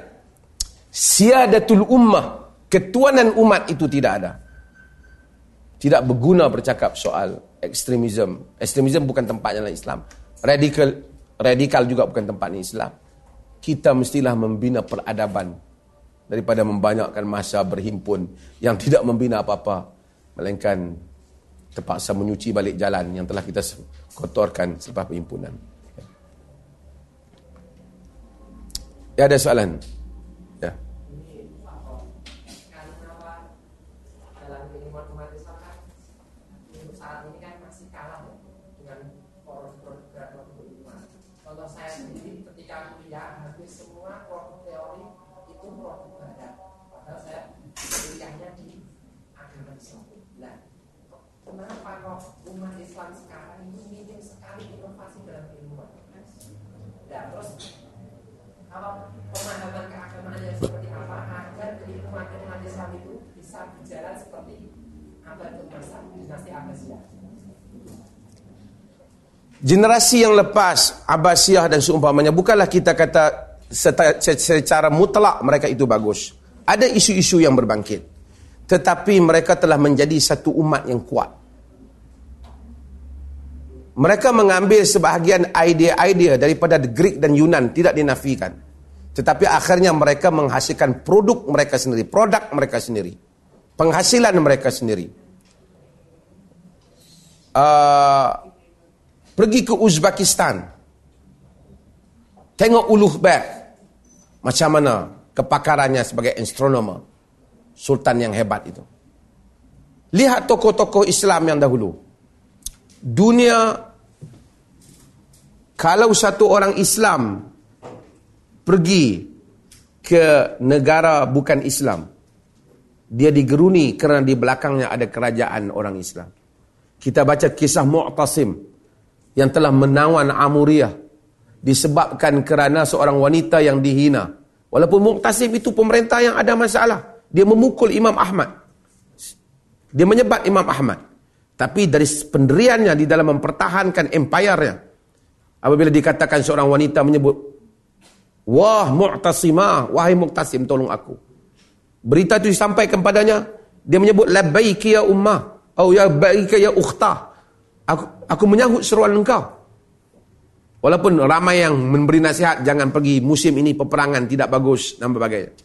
siadatul ummah ketuanan umat itu tidak ada tidak berguna bercakap soal ekstremisme. Ekstremisme bukan tempatnya dalam Islam. Radikal radikal juga bukan tempatnya Islam. Kita mestilah membina peradaban daripada membanyakkan masa berhimpun yang tidak membina apa-apa melainkan terpaksa menyuci balik jalan yang telah kita kotorkan selepas perhimpunan. Ya ada soalan? Generasi yang lepas Abbasiyah dan seumpamanya bukanlah kita kata secara mutlak mereka itu bagus. Ada isu-isu yang berbangkit. Tetapi mereka telah menjadi satu umat yang kuat. Mereka mengambil sebahagian idea-idea daripada Greek dan Yunan tidak dinafikan. Tetapi akhirnya mereka menghasilkan produk mereka sendiri, produk mereka sendiri. Penghasilan mereka sendiri. Uh, Pergi ke Uzbekistan. Tengok Uluh Bek. Macam mana kepakarannya sebagai astronomer. Sultan yang hebat itu. Lihat tokoh-tokoh Islam yang dahulu. Dunia, kalau satu orang Islam pergi ke negara bukan Islam, dia digeruni kerana di belakangnya ada kerajaan orang Islam. Kita baca kisah Mu'tasim yang telah menawan Amuriah disebabkan kerana seorang wanita yang dihina. Walaupun Muqtasim itu pemerintah yang ada masalah. Dia memukul Imam Ahmad. Dia menyebat Imam Ahmad. Tapi dari pendiriannya di dalam mempertahankan empire-nya. Apabila dikatakan seorang wanita menyebut, Wah Mu'tasimah, wahai Muqtasim tolong aku. Berita itu disampaikan kepadanya, dia menyebut, Labbaiki ya ummah, atau ya baika ya ukhtah. Aku, aku menyahut seruan engkau. Walaupun ramai yang memberi nasihat, jangan pergi musim ini peperangan tidak bagus dan berbagai.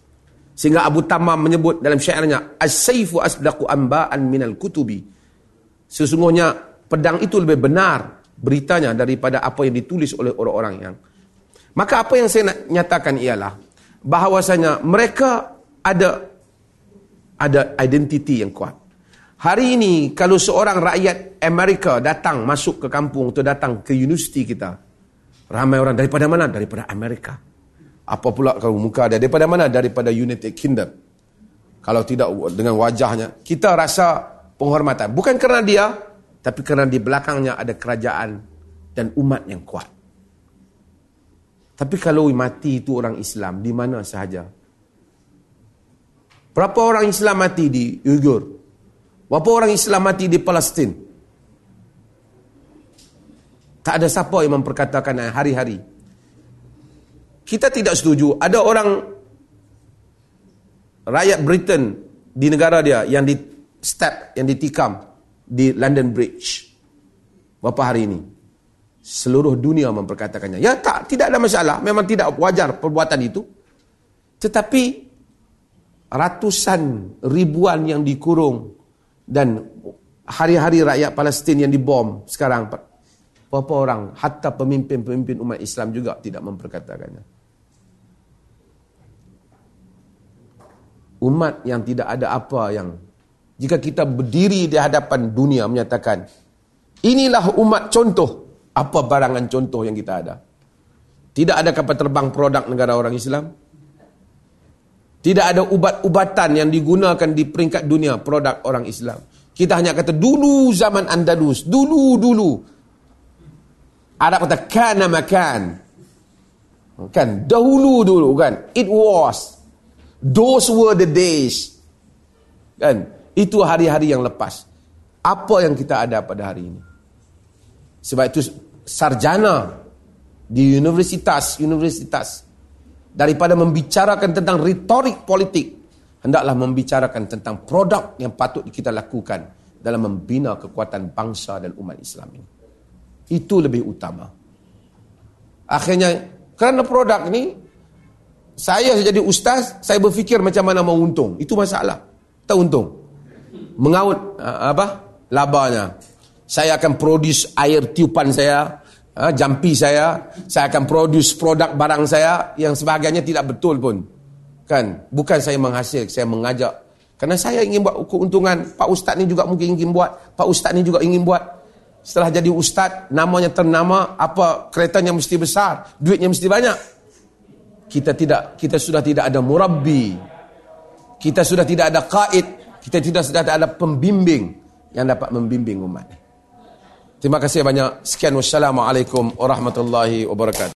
Sehingga Abu Tamam menyebut dalam syairnya, As-sayfu asdaqu amba'an minal kutubi. Sesungguhnya pedang itu lebih benar beritanya daripada apa yang ditulis oleh orang-orang yang. Maka apa yang saya nak nyatakan ialah, bahawasanya mereka ada ada identiti yang kuat. Hari ini kalau seorang rakyat Amerika datang masuk ke kampung atau datang ke universiti kita, ramai orang daripada mana? Daripada Amerika. Apa pula kalau muka dia? Daripada mana? Daripada United Kingdom. Kalau tidak dengan wajahnya, kita rasa penghormatan. Bukan kerana dia, tapi kerana di belakangnya ada kerajaan dan umat yang kuat. Tapi kalau mati itu orang Islam, di mana sahaja? Berapa orang Islam mati di Uyghur? Berapa orang Islam mati di Palestin? Tak ada siapa yang memperkatakan hari-hari. Kita tidak setuju. Ada orang rakyat Britain di negara dia yang di step, yang ditikam di London Bridge. Berapa hari ini? Seluruh dunia memperkatakannya. Ya tak, tidak ada masalah. Memang tidak wajar perbuatan itu. Tetapi ratusan ribuan yang dikurung dan hari-hari rakyat Palestin yang dibom sekarang berapa orang hatta pemimpin-pemimpin umat Islam juga tidak memperkatakannya. Umat yang tidak ada apa yang jika kita berdiri di hadapan dunia menyatakan inilah umat contoh apa barangan contoh yang kita ada? Tidak ada kapal terbang produk negara orang Islam tidak ada ubat-ubatan yang digunakan di peringkat dunia produk orang Islam kita hanya kata dulu zaman Andalus dulu-dulu Arab kata kana makan kan dahulu dulu kan it was Those were the days. Kan? Itu hari-hari yang lepas. Apa yang kita ada pada hari ini? Sebab itu sarjana di universitas-universitas daripada membicarakan tentang retorik politik hendaklah membicarakan tentang produk yang patut kita lakukan dalam membina kekuatan bangsa dan umat Islam ini. Itu lebih utama. Akhirnya kerana produk ini saya jadi ustaz, saya berfikir macam mana mau untung. Itu masalah. Tak untung. Mengaut apa? Labanya. Saya akan produce air tiupan saya, jampi saya, saya akan produce produk barang saya yang sebagainya tidak betul pun. Kan? Bukan saya menghasil, saya mengajak. Karena saya ingin buat keuntungan, Pak Ustaz ni juga mungkin ingin buat, Pak Ustaz ni juga ingin buat. Setelah jadi ustaz, namanya ternama, apa keretanya mesti besar, duitnya mesti banyak kita tidak kita sudah tidak ada murabbi kita sudah tidak ada qaid kita tidak sudah ada pembimbing yang dapat membimbing umat terima kasih banyak. Sekian. Wassalamualaikum warahmatullahi wabarakatuh